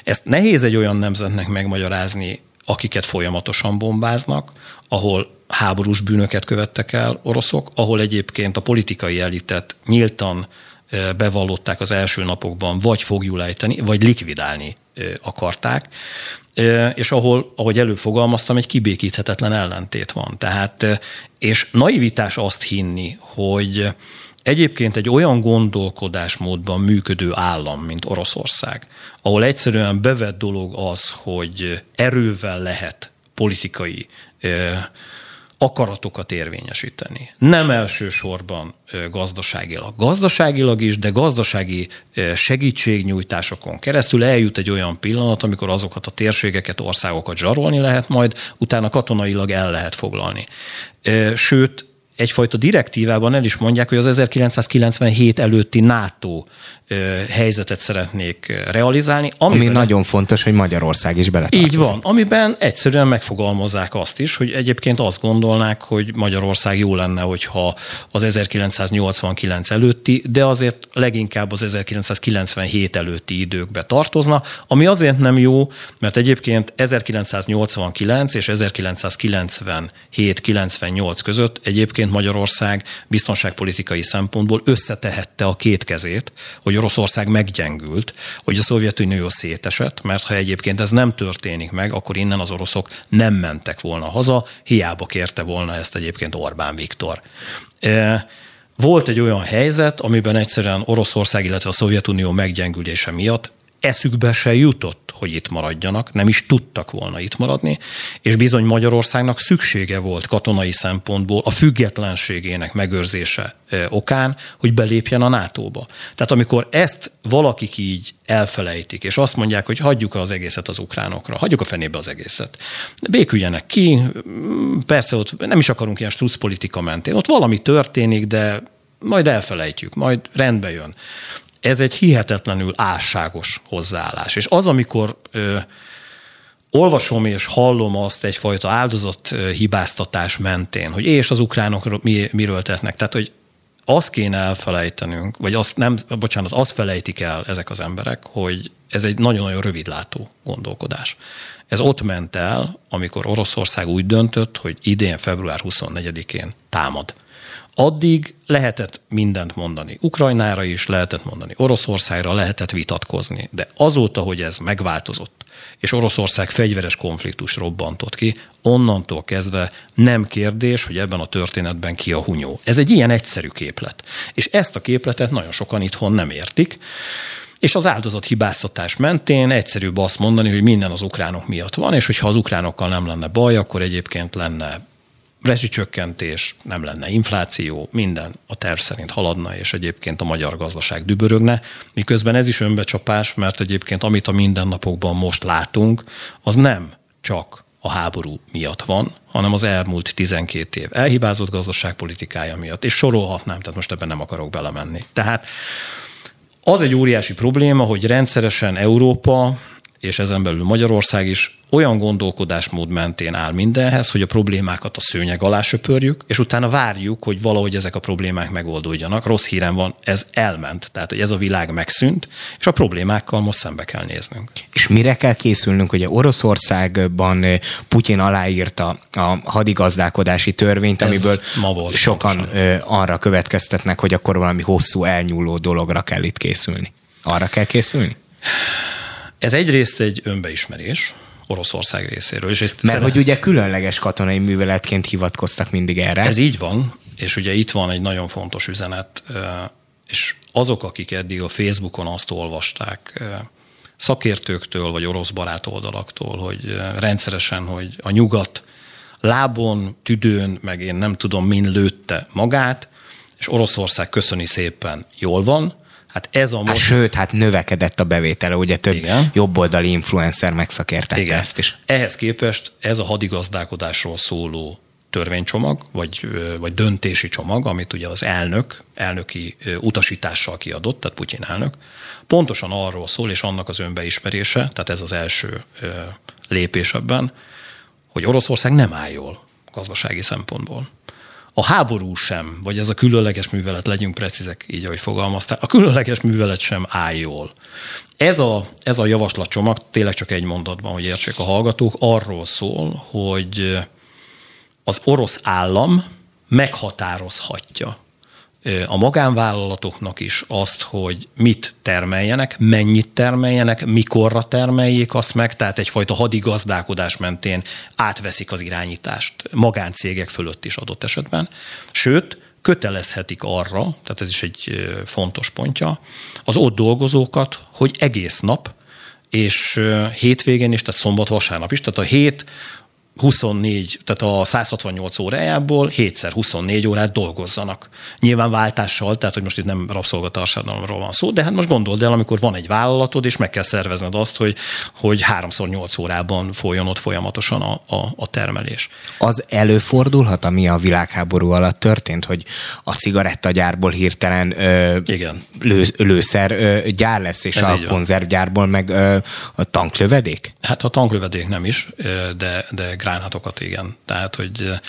ezt nehéz egy olyan nemzetnek megmagyarázni, akiket folyamatosan bombáznak, ahol háborús bűnöket követtek el oroszok, ahol egyébként a politikai elitet nyíltan bevallották az első napokban, vagy fogjulejteni, vagy likvidálni akarták, és ahol, ahogy előbb fogalmaztam, egy kibékíthetetlen ellentét van. Tehát, és naivitás azt hinni, hogy egyébként egy olyan gondolkodásmódban működő állam, mint Oroszország, ahol egyszerűen bevett dolog az, hogy erővel lehet politikai akaratokat érvényesíteni. Nem elsősorban gazdaságilag. Gazdaságilag is, de gazdasági segítségnyújtásokon keresztül eljut egy olyan pillanat, amikor azokat a térségeket, országokat zsarolni lehet, majd utána katonailag el lehet foglalni. Sőt, egyfajta direktívában el is mondják, hogy az 1997 előtti NATO helyzetet szeretnék realizálni. Amiben, Ami nagyon fontos, hogy Magyarország is beletartozik. Így van, amiben egyszerűen megfogalmazzák azt is, hogy egyébként azt gondolnák, hogy Magyarország jó lenne, hogyha az 1989 előtti, de azért leginkább az 1997 előtti időkbe tartozna, ami azért nem jó, mert egyébként 1989 és 1997-98 között egyébként Magyarország biztonságpolitikai szempontból összetehette a két kezét, hogy Oroszország meggyengült, hogy a Szovjetunió szétesett, mert ha egyébként ez nem történik meg, akkor innen az oroszok nem mentek volna haza, hiába kérte volna ezt egyébként Orbán Viktor. E, volt egy olyan helyzet, amiben egyszerűen Oroszország, illetve a Szovjetunió meggyengülése miatt eszükbe se jutott, hogy itt maradjanak, nem is tudtak volna itt maradni, és bizony Magyarországnak szüksége volt katonai szempontból a függetlenségének megőrzése okán, hogy belépjen a NATO-ba. Tehát amikor ezt valakik így elfelejtik, és azt mondják, hogy hagyjuk az egészet az ukránokra, hagyjuk a fenébe az egészet. Béküljenek ki, persze ott nem is akarunk ilyen struc politika mentén, ott valami történik, de majd elfelejtjük, majd rendbe jön ez egy hihetetlenül álságos hozzáállás. És az, amikor ö, olvasom és hallom azt egyfajta áldozat hibáztatás mentén, hogy és az ukránok mi, miről tettnek, tehát hogy azt kéne elfelejtenünk, vagy azt nem, bocsánat, azt felejtik el ezek az emberek, hogy ez egy nagyon-nagyon rövidlátó gondolkodás. Ez ott ment el, amikor Oroszország úgy döntött, hogy idén február 24-én támad. Addig lehetett mindent mondani. Ukrajnára is lehetett mondani, Oroszországra lehetett vitatkozni. De azóta, hogy ez megváltozott, és Oroszország fegyveres konfliktus robbantott ki, onnantól kezdve nem kérdés, hogy ebben a történetben ki a hunyó. Ez egy ilyen egyszerű képlet. És ezt a képletet nagyon sokan itthon nem értik. És az áldozat hibáztatás mentén egyszerűbb azt mondani, hogy minden az ukránok miatt van, és hogyha az ukránokkal nem lenne baj, akkor egyébként lenne rezsicsökkentés, nem lenne infláció, minden a terv szerint haladna, és egyébként a magyar gazdaság dübörögne, miközben ez is önbecsapás, mert egyébként amit a mindennapokban most látunk, az nem csak a háború miatt van, hanem az elmúlt 12 év elhibázott gazdaságpolitikája miatt, és sorolhatnám, tehát most ebben nem akarok belemenni. Tehát az egy óriási probléma, hogy rendszeresen Európa és ezen belül Magyarország is olyan gondolkodásmód mentén áll mindenhez, hogy a problémákat a szőnyeg alá söpörjük, és utána várjuk, hogy valahogy ezek a problémák megoldódjanak. Rossz hírem van, ez elment, tehát hogy ez a világ megszűnt, és a problémákkal most szembe kell néznünk. És mire kell készülnünk, hogy Oroszországban Putyin aláírta a hadigazdálkodási törvényt, ez amiből ma volt, sokan pontosan. arra következtetnek, hogy akkor valami hosszú elnyúló dologra kell itt készülni. Arra kell készülni? Ez egyrészt egy önbeismerés, Oroszország részéről. És ezt Mert hogy ugye különleges katonai műveletként hivatkoztak mindig erre. Ez így van, és ugye itt van egy nagyon fontos üzenet, és azok, akik eddig a Facebookon azt olvasták, szakértőktől vagy orosz barát oldalaktól, hogy rendszeresen, hogy a nyugat lábon, tüdőn, meg én nem tudom, min lőtte magát, és Oroszország köszöni szépen, jól van, Hát ez a most... Hát sőt, hát növekedett a bevétele, ugye több Igen. jobboldali influencer megszakértette Igen. ezt is. Ehhez képest ez a hadigazdálkodásról szóló törvénycsomag, vagy, vagy döntési csomag, amit ugye az elnök, elnöki utasítással kiadott, tehát Putyin elnök, pontosan arról szól, és annak az önbeismerése, tehát ez az első lépés ebben, hogy Oroszország nem áll jól gazdasági szempontból a háború sem, vagy ez a különleges művelet, legyünk precízek így, ahogy fogalmaztál, a különleges művelet sem áll jól. Ez a, ez a javaslatcsomag, tényleg csak egy mondatban, hogy értsék a hallgatók, arról szól, hogy az orosz állam meghatározhatja a magánvállalatoknak is azt, hogy mit termeljenek, mennyit termeljenek, mikorra termeljék azt meg, tehát egyfajta hadigazdálkodás mentén átveszik az irányítást magáncégek fölött is adott esetben. Sőt, kötelezhetik arra, tehát ez is egy fontos pontja, az ott dolgozókat, hogy egész nap és hétvégén is, tehát szombat-vasárnap is, tehát a hét 24, tehát a 168 órájából 7 24 órát dolgozzanak. Nyilván váltással, tehát hogy most itt nem rabszolgatársadalomról van szó, de hát most gondold el, amikor van egy vállalatod, és meg kell szervezned azt, hogy, hogy 3x8 órában folyjon ott folyamatosan a, a, a termelés. Az előfordulhat, ami a világháború alatt történt, hogy a cigarettagyárból hirtelen ö, Igen. Lő, lőszer ö, gyár lesz, és Ez a konzervgyárból meg ö, a tanklövedék? Hát a tanklövedék nem is, de, de gránátokat, igen. Tehát, hogy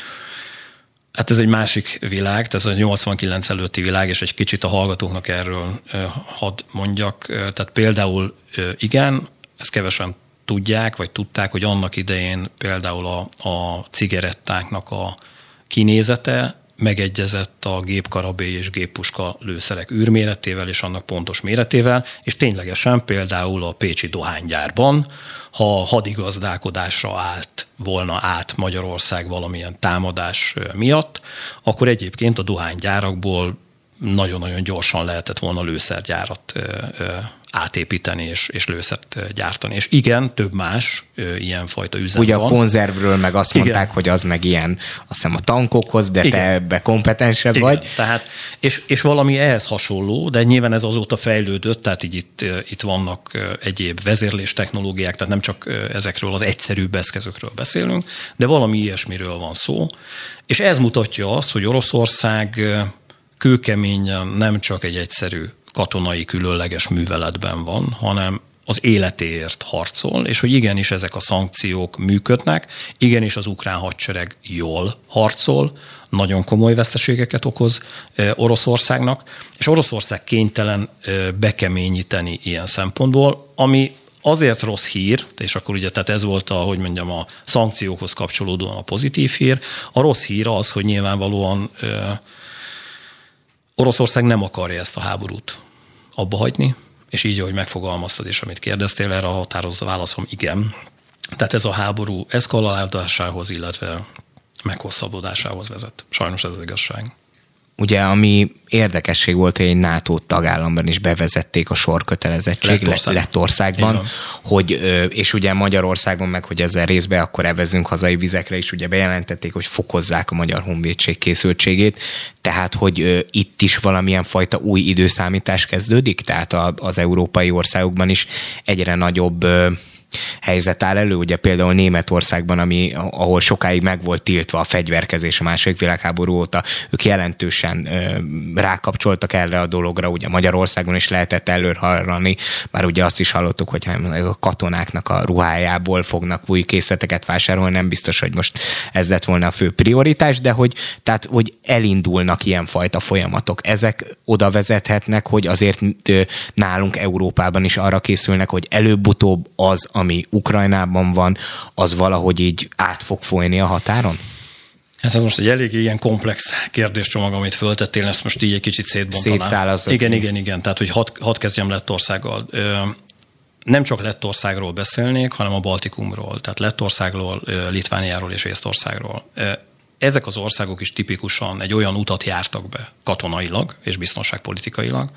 Hát ez egy másik világ, tehát ez a 89 előtti világ, és egy kicsit a hallgatóknak erről hadd mondjak. Tehát például igen, ezt kevesen tudják, vagy tudták, hogy annak idején például a, a cigarettáknak a kinézete megegyezett a gépkarabé és géppuska lőszerek űrméretével és annak pontos méretével, és ténylegesen például a Pécsi dohánygyárban ha hadigazdálkodásra állt volna át Magyarország valamilyen támadás miatt, akkor egyébként a dohánygyárakból nagyon-nagyon gyorsan lehetett volna lőszergyárat átépíteni és, és lőszert gyártani. És igen, több más ilyenfajta üzem Ugye van. a konzervről meg azt igen. mondták, hogy az meg ilyen, azt hiszem a tankokhoz, de igen. te ebbe kompetensebb igen. vagy. Tehát, és, és valami ehhez hasonló, de nyilván ez azóta fejlődött, tehát így itt, itt vannak egyéb vezérlés technológiák, tehát nem csak ezekről az egyszerűbb eszközökről beszélünk, de valami ilyesmiről van szó. És ez mutatja azt, hogy Oroszország kőkeményen nem csak egy egyszerű katonai különleges műveletben van, hanem az életéért harcol, és hogy igenis ezek a szankciók működnek, igenis az ukrán hadsereg jól harcol, nagyon komoly veszteségeket okoz Oroszországnak, és Oroszország kénytelen bekeményíteni ilyen szempontból, ami azért rossz hír, és akkor ugye tehát ez volt a, hogy mondjam, a szankciókhoz kapcsolódóan a pozitív hír. A rossz hír az, hogy nyilvánvalóan Oroszország nem akarja ezt a háborút abba hagyni, és így, ahogy megfogalmaztad, és amit kérdeztél, erre a határozott válaszom igen. Tehát ez a háború eszkalaládásához, illetve meghosszabbodásához vezet. Sajnos ez az igazság. Ugye, ami érdekesség volt, hogy egy NATO tagállamban is bevezették a sorkötelezettség Lettország. Lettországban, hogy, és ugye Magyarországon meg, hogy ezzel részbe akkor evezünk hazai vizekre is, ugye bejelentették, hogy fokozzák a Magyar Honvédség készültségét, tehát, hogy itt is valamilyen fajta új időszámítás kezdődik, tehát az európai országokban is egyre nagyobb helyzet áll elő, ugye például Németországban, ami, ahol sokáig meg volt tiltva a fegyverkezés a második világháború óta, ők jelentősen ö, rákapcsoltak erre a dologra, ugye Magyarországon is lehetett előrhallani, már ugye azt is hallottuk, hogy a katonáknak a ruhájából fognak új készleteket vásárolni, nem biztos, hogy most ez lett volna a fő prioritás, de hogy, tehát, hogy elindulnak ilyenfajta folyamatok. Ezek oda vezethetnek, hogy azért nálunk Európában is arra készülnek, hogy előbb-utóbb az, ami Ukrajnában van, az valahogy így át fog folyni a határon? Hát ez most egy elég ilyen komplex kérdéscsomag, amit föltettél, ezt most így egy kicsit szétbontanám. Igen, igen, igen. Tehát, hogy hat, hat kezdjem Lettországgal. Nem csak Lettországról beszélnék, hanem a Baltikumról. Tehát Lettországról, Litvániáról és Észtországról. Ezek az országok is tipikusan egy olyan utat jártak be katonailag és biztonságpolitikailag,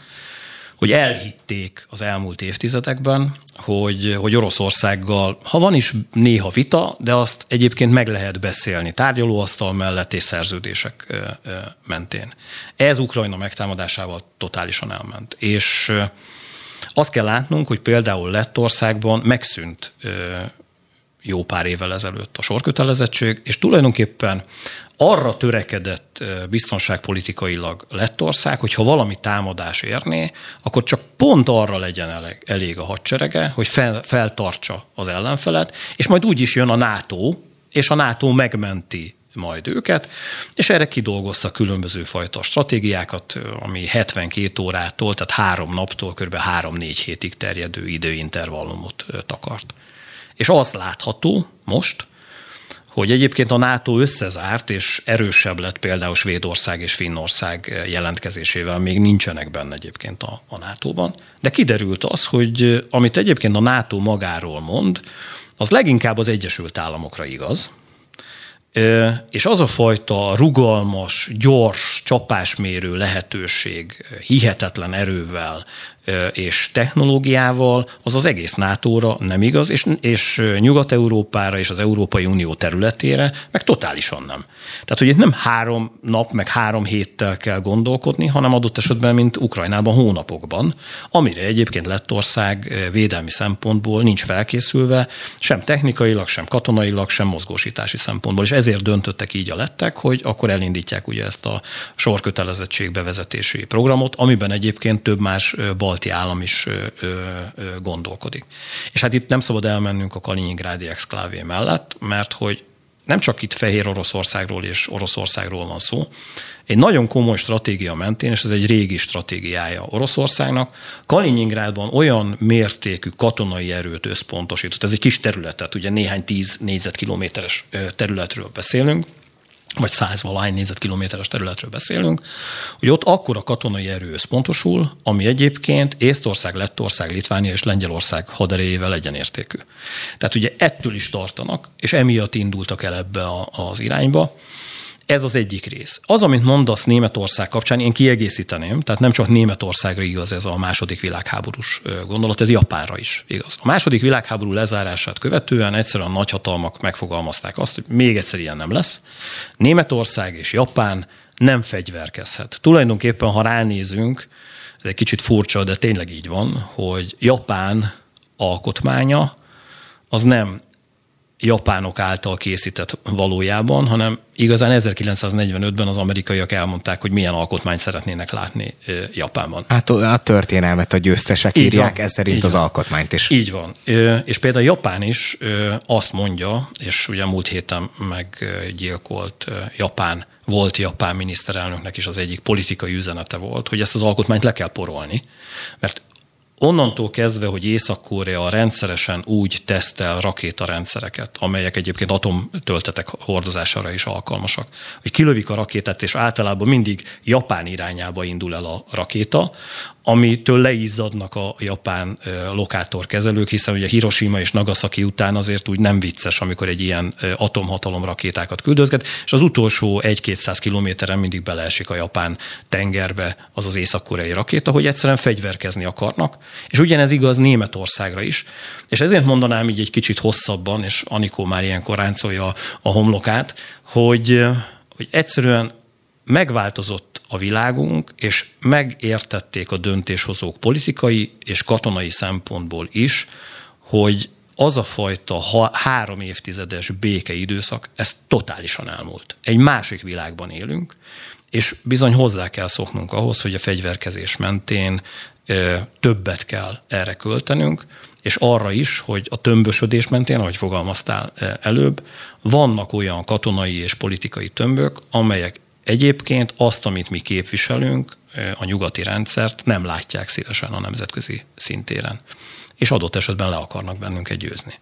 hogy elhitték az elmúlt évtizedekben, hogy, hogy Oroszországgal, ha van is néha vita, de azt egyébként meg lehet beszélni tárgyalóasztal mellett és szerződések mentén. Ez Ukrajna megtámadásával totálisan elment. És azt kell látnunk, hogy például Lettországban megszűnt jó pár évvel ezelőtt a sorkötelezettség, és tulajdonképpen arra törekedett biztonságpolitikailag Lettország, hogy ha valami támadás érné, akkor csak pont arra legyen elég, a hadserege, hogy fel, feltartsa az ellenfelet, és majd úgy is jön a NATO, és a NATO megmenti majd őket, és erre kidolgozta különböző fajta stratégiákat, ami 72 órától, tehát három naptól kb. 3-4 hétig terjedő időintervallumot takart. És az látható most, hogy egyébként a NATO összezárt és erősebb lett például Svédország és Finnország jelentkezésével, még nincsenek benne egyébként a, a NATO-ban, de kiderült az, hogy amit egyébként a NATO magáról mond, az leginkább az Egyesült Államokra igaz, és az a fajta rugalmas, gyors, csapásmérő lehetőség hihetetlen erővel és technológiával, az az egész NATO-ra nem igaz, és, és Nyugat-Európára és az Európai Unió területére meg totálisan nem. Tehát, hogy itt nem három nap, meg három héttel kell gondolkodni, hanem adott esetben, mint Ukrajnában hónapokban, amire egyébként Lettország védelmi szempontból nincs felkészülve, sem technikailag, sem katonailag, sem mozgósítási szempontból, és ezért döntöttek így a lettek, hogy akkor elindítják ugye ezt a sorkötelezettség bevezetési programot, amiben egyébként több más bal balti állam is gondolkodik. És hát itt nem szabad elmennünk a Kaliningrádi exklávé mellett, mert hogy nem csak itt Fehér Oroszországról és Oroszországról van szó, egy nagyon komoly stratégia mentén, és ez egy régi stratégiája Oroszországnak, Kaliningrádban olyan mértékű katonai erőt összpontosított, ez egy kis területet, ugye néhány tíz négyzetkilométeres területről beszélünk, vagy százvalány négyzetkilométeres területről beszélünk, hogy ott akkora katonai erő összpontosul, ami egyébként Észtország, Lettország, Litvánia és Lengyelország haderejével egyenértékű. Tehát ugye ettől is tartanak, és emiatt indultak el ebbe az irányba. Ez az egyik rész. Az, amit mondasz Németország kapcsán, én kiegészíteném, tehát nem csak Németországra igaz ez a második világháborús gondolat, ez Japánra is igaz. A második világháború lezárását követően egyszerűen a nagyhatalmak megfogalmazták azt, hogy még egyszer ilyen nem lesz. Németország és Japán nem fegyverkezhet. Tulajdonképpen, ha ránézünk, ez egy kicsit furcsa, de tényleg így van, hogy Japán alkotmánya az nem japánok által készített valójában, hanem igazán 1945-ben az amerikaiak elmondták, hogy milyen alkotmányt szeretnének látni Japánban. Hát a történelmet a győztesek így írják, van, ez szerint az van. alkotmányt is. Így van. És például Japán is azt mondja, és ugye múlt héten meggyilkolt Japán volt japán miniszterelnöknek is az egyik politikai üzenete volt, hogy ezt az alkotmányt le kell porolni, mert Onnantól kezdve, hogy Észak-Korea rendszeresen úgy tesztel rakétarendszereket, amelyek egyébként atomtöltetek hordozására is alkalmasak, hogy kilövik a rakétát, és általában mindig Japán irányába indul el a rakéta, amitől leizzadnak a japán lokátorkezelők, hiszen ugye Hiroshima és Nagasaki után azért úgy nem vicces, amikor egy ilyen atomhatalom rakétákat küldözget, és az utolsó 1-200 kilométeren mindig beleesik a japán tengerbe az az észak-koreai rakéta, hogy egyszerűen fegyverkezni akarnak, és ugyanez igaz Németországra is. És ezért mondanám így egy kicsit hosszabban, és Anikó már ilyenkor ráncolja a homlokát, hogy, hogy egyszerűen megváltozott a világunk, és megértették a döntéshozók politikai és katonai szempontból is, hogy az a fajta három évtizedes békeidőszak, ez totálisan elmúlt. Egy másik világban élünk, és bizony hozzá kell szoknunk ahhoz, hogy a fegyverkezés mentén többet kell erre költenünk, és arra is, hogy a tömbösödés mentén, ahogy fogalmaztál előbb, vannak olyan katonai és politikai tömbök, amelyek Egyébként azt, amit mi képviselünk, a nyugati rendszert nem látják szívesen a nemzetközi szintéren. És adott esetben le akarnak bennünket győzni.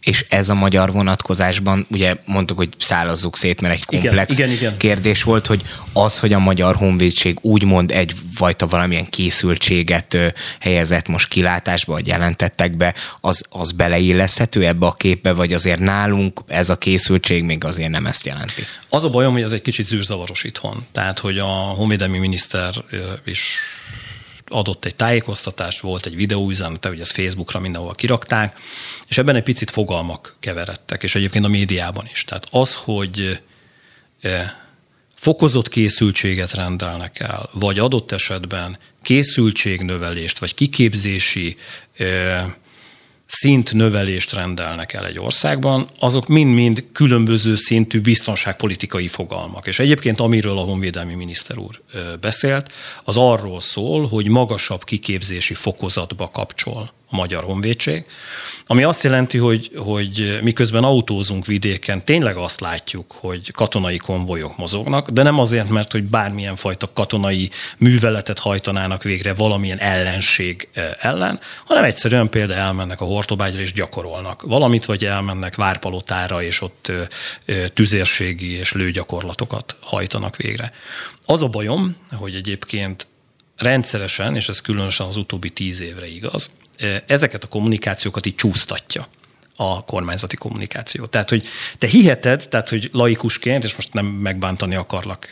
És ez a magyar vonatkozásban, ugye mondtuk, hogy szállazzuk szét, mert egy komplex igen, igen, igen. kérdés volt, hogy az, hogy a magyar honvédség úgymond egyfajta valamilyen készültséget helyezett most kilátásba, vagy jelentettek be, az, az beleilleszthető ebbe a képbe, vagy azért nálunk ez a készültség még azért nem ezt jelenti? Az a bajom, hogy ez egy kicsit zűrzavaros itthon. Tehát, hogy a honvédelmi miniszter is adott egy tájékoztatást, volt egy videóüzenete, hogy ezt Facebookra mindenhol kirakták, és ebben egy picit fogalmak keveredtek, és egyébként a médiában is. Tehát az, hogy eh, fokozott készültséget rendelnek el, vagy adott esetben készültségnövelést, vagy kiképzési eh, szintnövelést rendelnek el egy országban, azok mind-mind különböző szintű biztonságpolitikai fogalmak. És egyébként amiről a honvédelmi miniszter úr beszélt, az arról szól, hogy magasabb kiképzési fokozatba kapcsol a Magyar Honvédség, ami azt jelenti, hogy, hogy miközben autózunk vidéken, tényleg azt látjuk, hogy katonai konvojok mozognak, de nem azért, mert hogy bármilyen fajta katonai műveletet hajtanának végre valamilyen ellenség eh, ellen, hanem egyszerűen például elmennek a Hortobágyra és gyakorolnak valamit, vagy elmennek Várpalotára, és ott eh, eh, tüzérségi és lőgyakorlatokat hajtanak végre. Az a bajom, hogy egyébként rendszeresen, és ez különösen az utóbbi tíz évre igaz, ezeket a kommunikációkat így csúsztatja a kormányzati kommunikáció. Tehát, hogy te hiheted, tehát, hogy laikusként, és most nem megbántani akarlak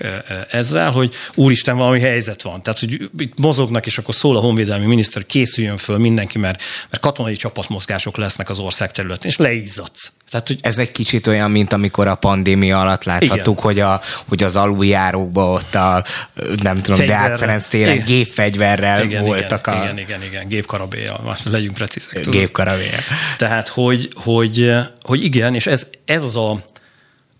ezzel, hogy úristen, valami helyzet van. Tehát, hogy itt mozognak, és akkor szól a honvédelmi miniszter, készüljön föl mindenki, mert, mert katonai csapatmozgások lesznek az ország területén, és leizzadsz. Tehát, hogy ez egy kicsit olyan, mint amikor a pandémia alatt láthattuk, hogy, a, hogy az aluljárókban ott a, nem tudom, Deák Ferenc téren igen. gépfegyverrel igen, voltak igen, a... Igen, igen, igen, gépkarabéja, most legyünk precízek. Gépkarabéja. Tehát, hogy, hogy, hogy igen, és ez, ez az a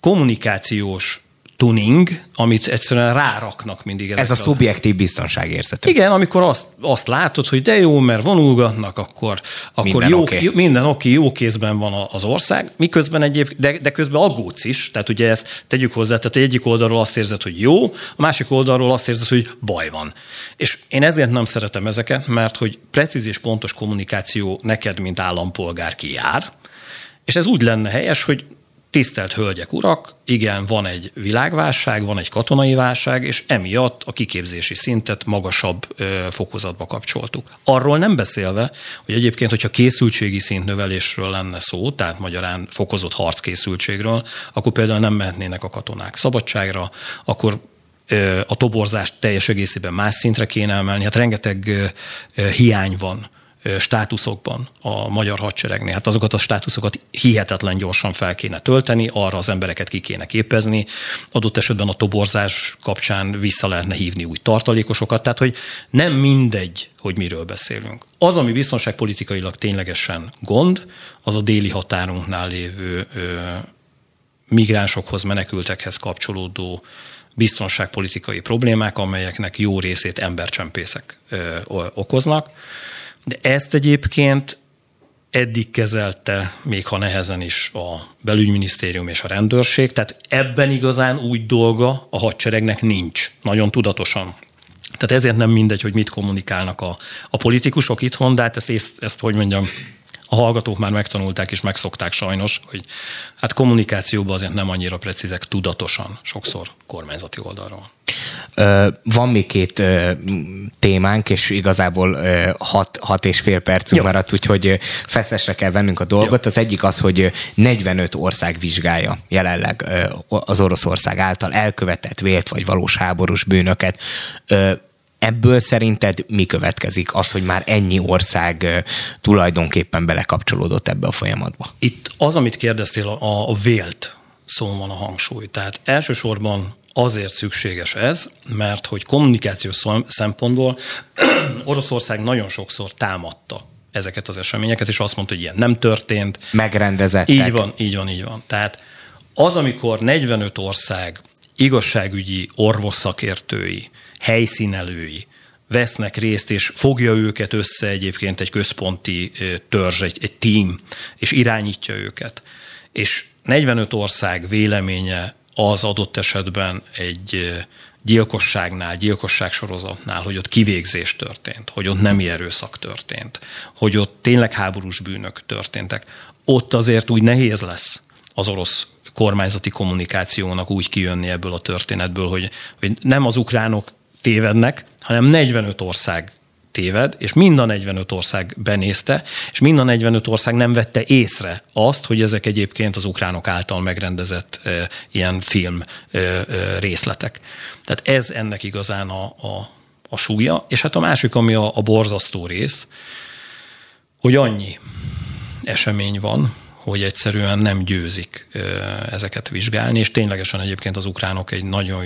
kommunikációs tuning, amit egyszerűen ráraknak mindig. Ez a, a szubjektív biztonságérzet. Igen, amikor azt, azt látod, hogy de jó, mert vonulgatnak, akkor, akkor minden jó, okay. minden oké, jó kézben van az ország, miközben egyéb, de, de közben aggódsz is, tehát ugye ezt tegyük hozzá, tehát egyik oldalról azt érzed, hogy jó, a másik oldalról azt érzed, hogy baj van. És én ezért nem szeretem ezeket, mert hogy precíz és pontos kommunikáció neked, mint állampolgár kijár, és ez úgy lenne helyes, hogy tisztelt hölgyek, urak, igen, van egy világválság, van egy katonai válság, és emiatt a kiképzési szintet magasabb ö, fokozatba kapcsoltuk. Arról nem beszélve, hogy egyébként, hogyha készültségi szint növelésről lenne szó, tehát magyarán fokozott harckészültségről, akkor például nem mehetnének a katonák szabadságra, akkor a toborzást teljes egészében más szintre kéne emelni. Hát rengeteg hiány van státuszokban a magyar hadseregnél. Hát azokat a státuszokat hihetetlen gyorsan fel kéne tölteni, arra az embereket ki kéne képezni, adott esetben a toborzás kapcsán vissza lehetne hívni új tartalékosokat, tehát hogy nem mindegy, hogy miről beszélünk. Az, ami biztonságpolitikailag ténylegesen gond, az a déli határunknál lévő ö, migránsokhoz, menekültekhez kapcsolódó biztonságpolitikai problémák, amelyeknek jó részét embercsempészek ö, okoznak. De ezt egyébként eddig kezelte, még ha nehezen is a belügyminisztérium és a rendőrség, tehát ebben igazán úgy dolga a hadseregnek nincs, nagyon tudatosan. Tehát ezért nem mindegy, hogy mit kommunikálnak a, a politikusok itthon, de hát ezt, ezt, ezt, hogy mondjam, a hallgatók már megtanulták és megszokták sajnos, hogy hát kommunikációban azért nem annyira precízek tudatosan, sokszor kormányzati oldalról. Van még két témánk, és igazából hat, hat és fél percünk Jó. maradt, úgyhogy feszesre kell vennünk a dolgot. Jó. Az egyik az, hogy 45 ország vizsgálja jelenleg az Oroszország által elkövetett vélt vagy valós háborús bűnöket. Ebből szerinted mi következik? Az, hogy már ennyi ország tulajdonképpen belekapcsolódott ebbe a folyamatba? Itt az, amit kérdeztél, a, a vélt szó van a hangsúly. Tehát elsősorban azért szükséges ez, mert hogy kommunikációs szempontból Oroszország nagyon sokszor támadta ezeket az eseményeket, és azt mondta, hogy ilyen nem történt. Megrendezettek. Így van, így van, így van. Tehát az, amikor 45 ország igazságügyi orvosszakértői, helyszínelői vesznek részt, és fogja őket össze egyébként egy központi törzs, egy, egy team, és irányítja őket. És 45 ország véleménye az adott esetben egy gyilkosságnál, gyilkosságsorozatnál, hogy ott kivégzés történt, hogy ott nem erőszak történt, hogy ott tényleg háborús bűnök történtek. Ott azért úgy nehéz lesz az orosz kormányzati kommunikációnak úgy kijönni ebből a történetből, hogy, hogy nem az ukránok tévednek, hanem 45 ország téved, és mind a 45 ország benézte, és mind a 45 ország nem vette észre azt, hogy ezek egyébként az ukránok által megrendezett e, ilyen film e, e, részletek. Tehát ez ennek igazán a, a, a súlya. És hát a másik, ami a, a borzasztó rész, hogy annyi esemény van, hogy egyszerűen nem győzik ezeket vizsgálni, és ténylegesen egyébként az ukránok egy nagyon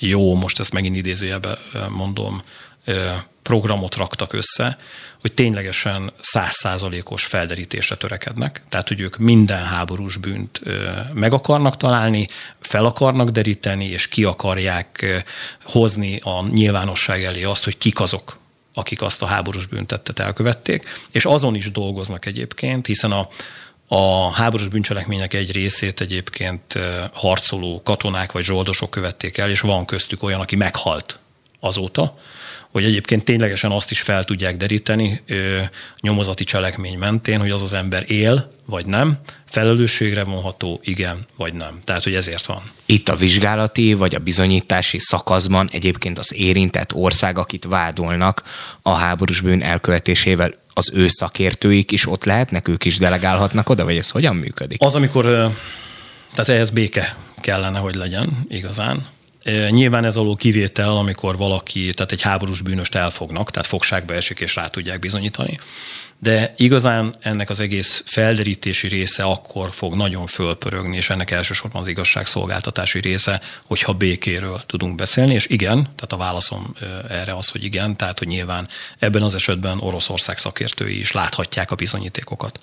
jó, most ezt megint idézőjelben mondom, programot raktak össze, hogy ténylegesen százszázalékos felderítésre törekednek. Tehát, hogy ők minden háborús bűnt meg akarnak találni, fel akarnak deríteni, és ki akarják hozni a nyilvánosság elé azt, hogy kik azok, akik azt a háborús büntettet elkövették, és azon is dolgoznak egyébként, hiszen a, a háborús bűncselekmények egy részét egyébként harcoló katonák vagy zsoldosok követték el, és van köztük olyan, aki meghalt azóta, hogy egyébként ténylegesen azt is fel tudják deríteni ö, nyomozati cselekmény mentén, hogy az az ember él, vagy nem, felelősségre vonható, igen, vagy nem. Tehát, hogy ezért van. Itt a vizsgálati vagy a bizonyítási szakaszban egyébként az érintett ország, akit vádolnak a háborús bűn elkövetésével, az ő szakértőik is ott lehetnek, ők is delegálhatnak oda, vagy ez hogyan működik? Az, amikor, tehát ehhez béke kellene, hogy legyen igazán, Nyilván ez alól kivétel, amikor valaki, tehát egy háborús bűnöst elfognak, tehát fogságba esik és rá tudják bizonyítani. De igazán ennek az egész felderítési része akkor fog nagyon fölpörögni, és ennek elsősorban az igazságszolgáltatási része, hogyha békéről tudunk beszélni, és igen, tehát a válaszom erre az, hogy igen, tehát hogy nyilván ebben az esetben Oroszország szakértői is láthatják a bizonyítékokat.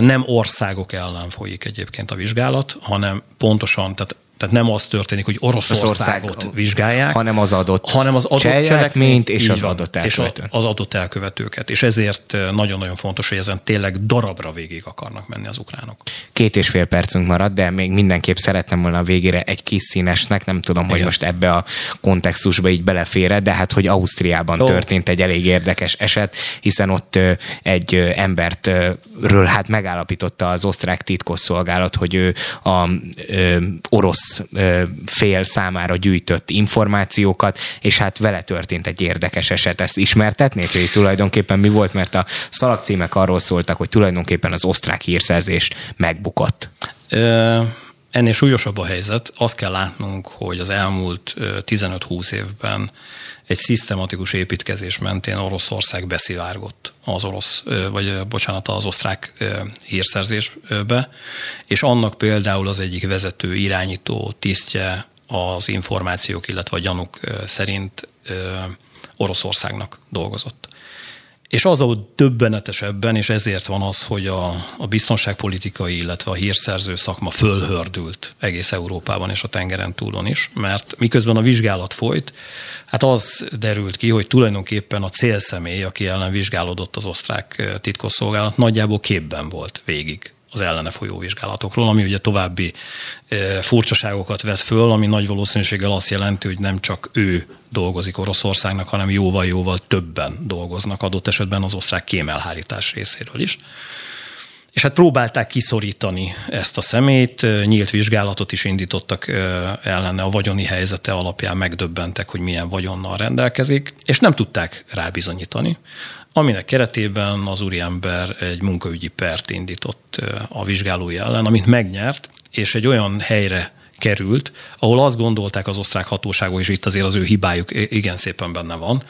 Nem országok ellen folyik egyébként a vizsgálat, hanem pontosan, tehát tehát nem az történik, hogy Oroszországot Oroszország, vizsgálják, hanem az adott, hanem az adott cselekményt és az van, adott elkövetőt. És az adott elkövetőket. És ezért eh, nagyon-nagyon fontos, hogy ezen tényleg darabra végig akarnak menni az ukránok. Két és fél percünk marad, de még mindenképp szeretném volna a végére egy kis színesnek, nem tudom, Igen. hogy most ebbe a kontextusba így belefére, de hát, hogy Ausztriában oh. történt egy elég érdekes eset, hiszen ott eh, egy eh, embert ről hát megállapította az osztrák titkosszolgálat, hogy ő a orosz fél számára gyűjtött információkat, és hát vele történt egy érdekes eset. Ezt ismertetnék, hogy tulajdonképpen mi volt, mert a szalagcímek arról szóltak, hogy tulajdonképpen az osztrák hírszerzés megbukott. Ö, ennél súlyosabb a helyzet. Azt kell látnunk, hogy az elmúlt 15-20 évben egy szisztematikus építkezés mentén Oroszország beszivárgott az orosz, vagy bocsánat, az osztrák hírszerzésbe, és annak például az egyik vezető irányító tisztje az információk, illetve a gyanúk szerint Oroszországnak dolgozott. És az a döbbenetesebben, és ezért van az, hogy a, a biztonságpolitikai, illetve a hírszerző szakma fölhördült egész Európában és a tengeren túlon is, mert miközben a vizsgálat folyt, hát az derült ki, hogy tulajdonképpen a célszemély, aki ellen vizsgálódott az osztrák titkosszolgálat, nagyjából képben volt végig az ellene folyó vizsgálatokról, ami ugye további furcsaságokat vet föl, ami nagy valószínűséggel azt jelenti, hogy nem csak ő dolgozik Oroszországnak, hanem jóval-jóval többen dolgoznak adott esetben az osztrák kémelhárítás részéről is. és hát próbálták kiszorítani ezt a szemét, nyílt vizsgálatot is indítottak ellene a vagyoni helyzete alapján, megdöbbentek, hogy milyen vagyonnal rendelkezik, és nem tudták rábizonyítani aminek keretében az úriember egy munkaügyi pert indított a vizsgálói ellen, amit megnyert, és egy olyan helyre került, ahol azt gondolták az osztrák hatóságok, és itt azért az ő hibájuk igen szépen benne van,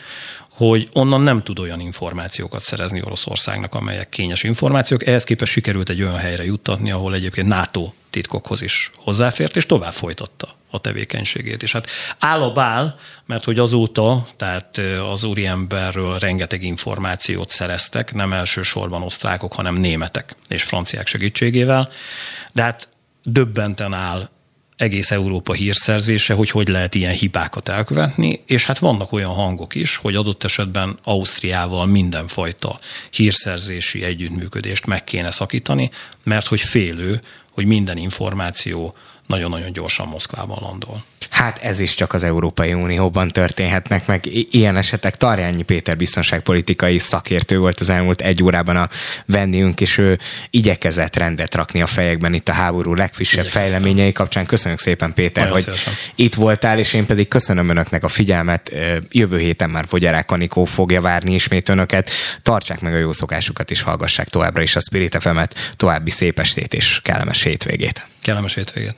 hogy onnan nem tud olyan információkat szerezni Oroszországnak, amelyek kényes információk. Ehhez képest sikerült egy olyan helyre juttatni, ahol egyébként NATO titkokhoz is hozzáfért, és tovább folytatta a tevékenységét. És hát áll a bál, mert hogy azóta, tehát az úriemberről rengeteg információt szereztek, nem elsősorban osztrákok, hanem németek és franciák segítségével, de hát döbbenten áll egész Európa hírszerzése, hogy hogy lehet ilyen hibákat elkövetni, és hát vannak olyan hangok is, hogy adott esetben Ausztriával mindenfajta hírszerzési együttműködést meg kéne szakítani, mert hogy félő, hogy minden információ nagyon-nagyon gyorsan Moszkvában landol. Hát ez is csak az Európai Unióban történhetnek meg ilyen esetek. Tarjányi Péter biztonságpolitikai szakértő volt az elmúlt egy órában a vendégünk, és ő igyekezett rendet rakni a fejekben itt a háború legfrissebb fejleményei kapcsán. Köszönjük szépen Péter, Nagyon hogy szívesen. itt voltál, és én pedig köszönöm önöknek a figyelmet. Jövő héten már Fogyarák Anikó fogja várni ismét önöket. Tartsák meg a jó szokásukat, és hallgassák továbbra is a Spirit FM-et. További szép estét és kellemes hétvégét. Kellemes hétvégét.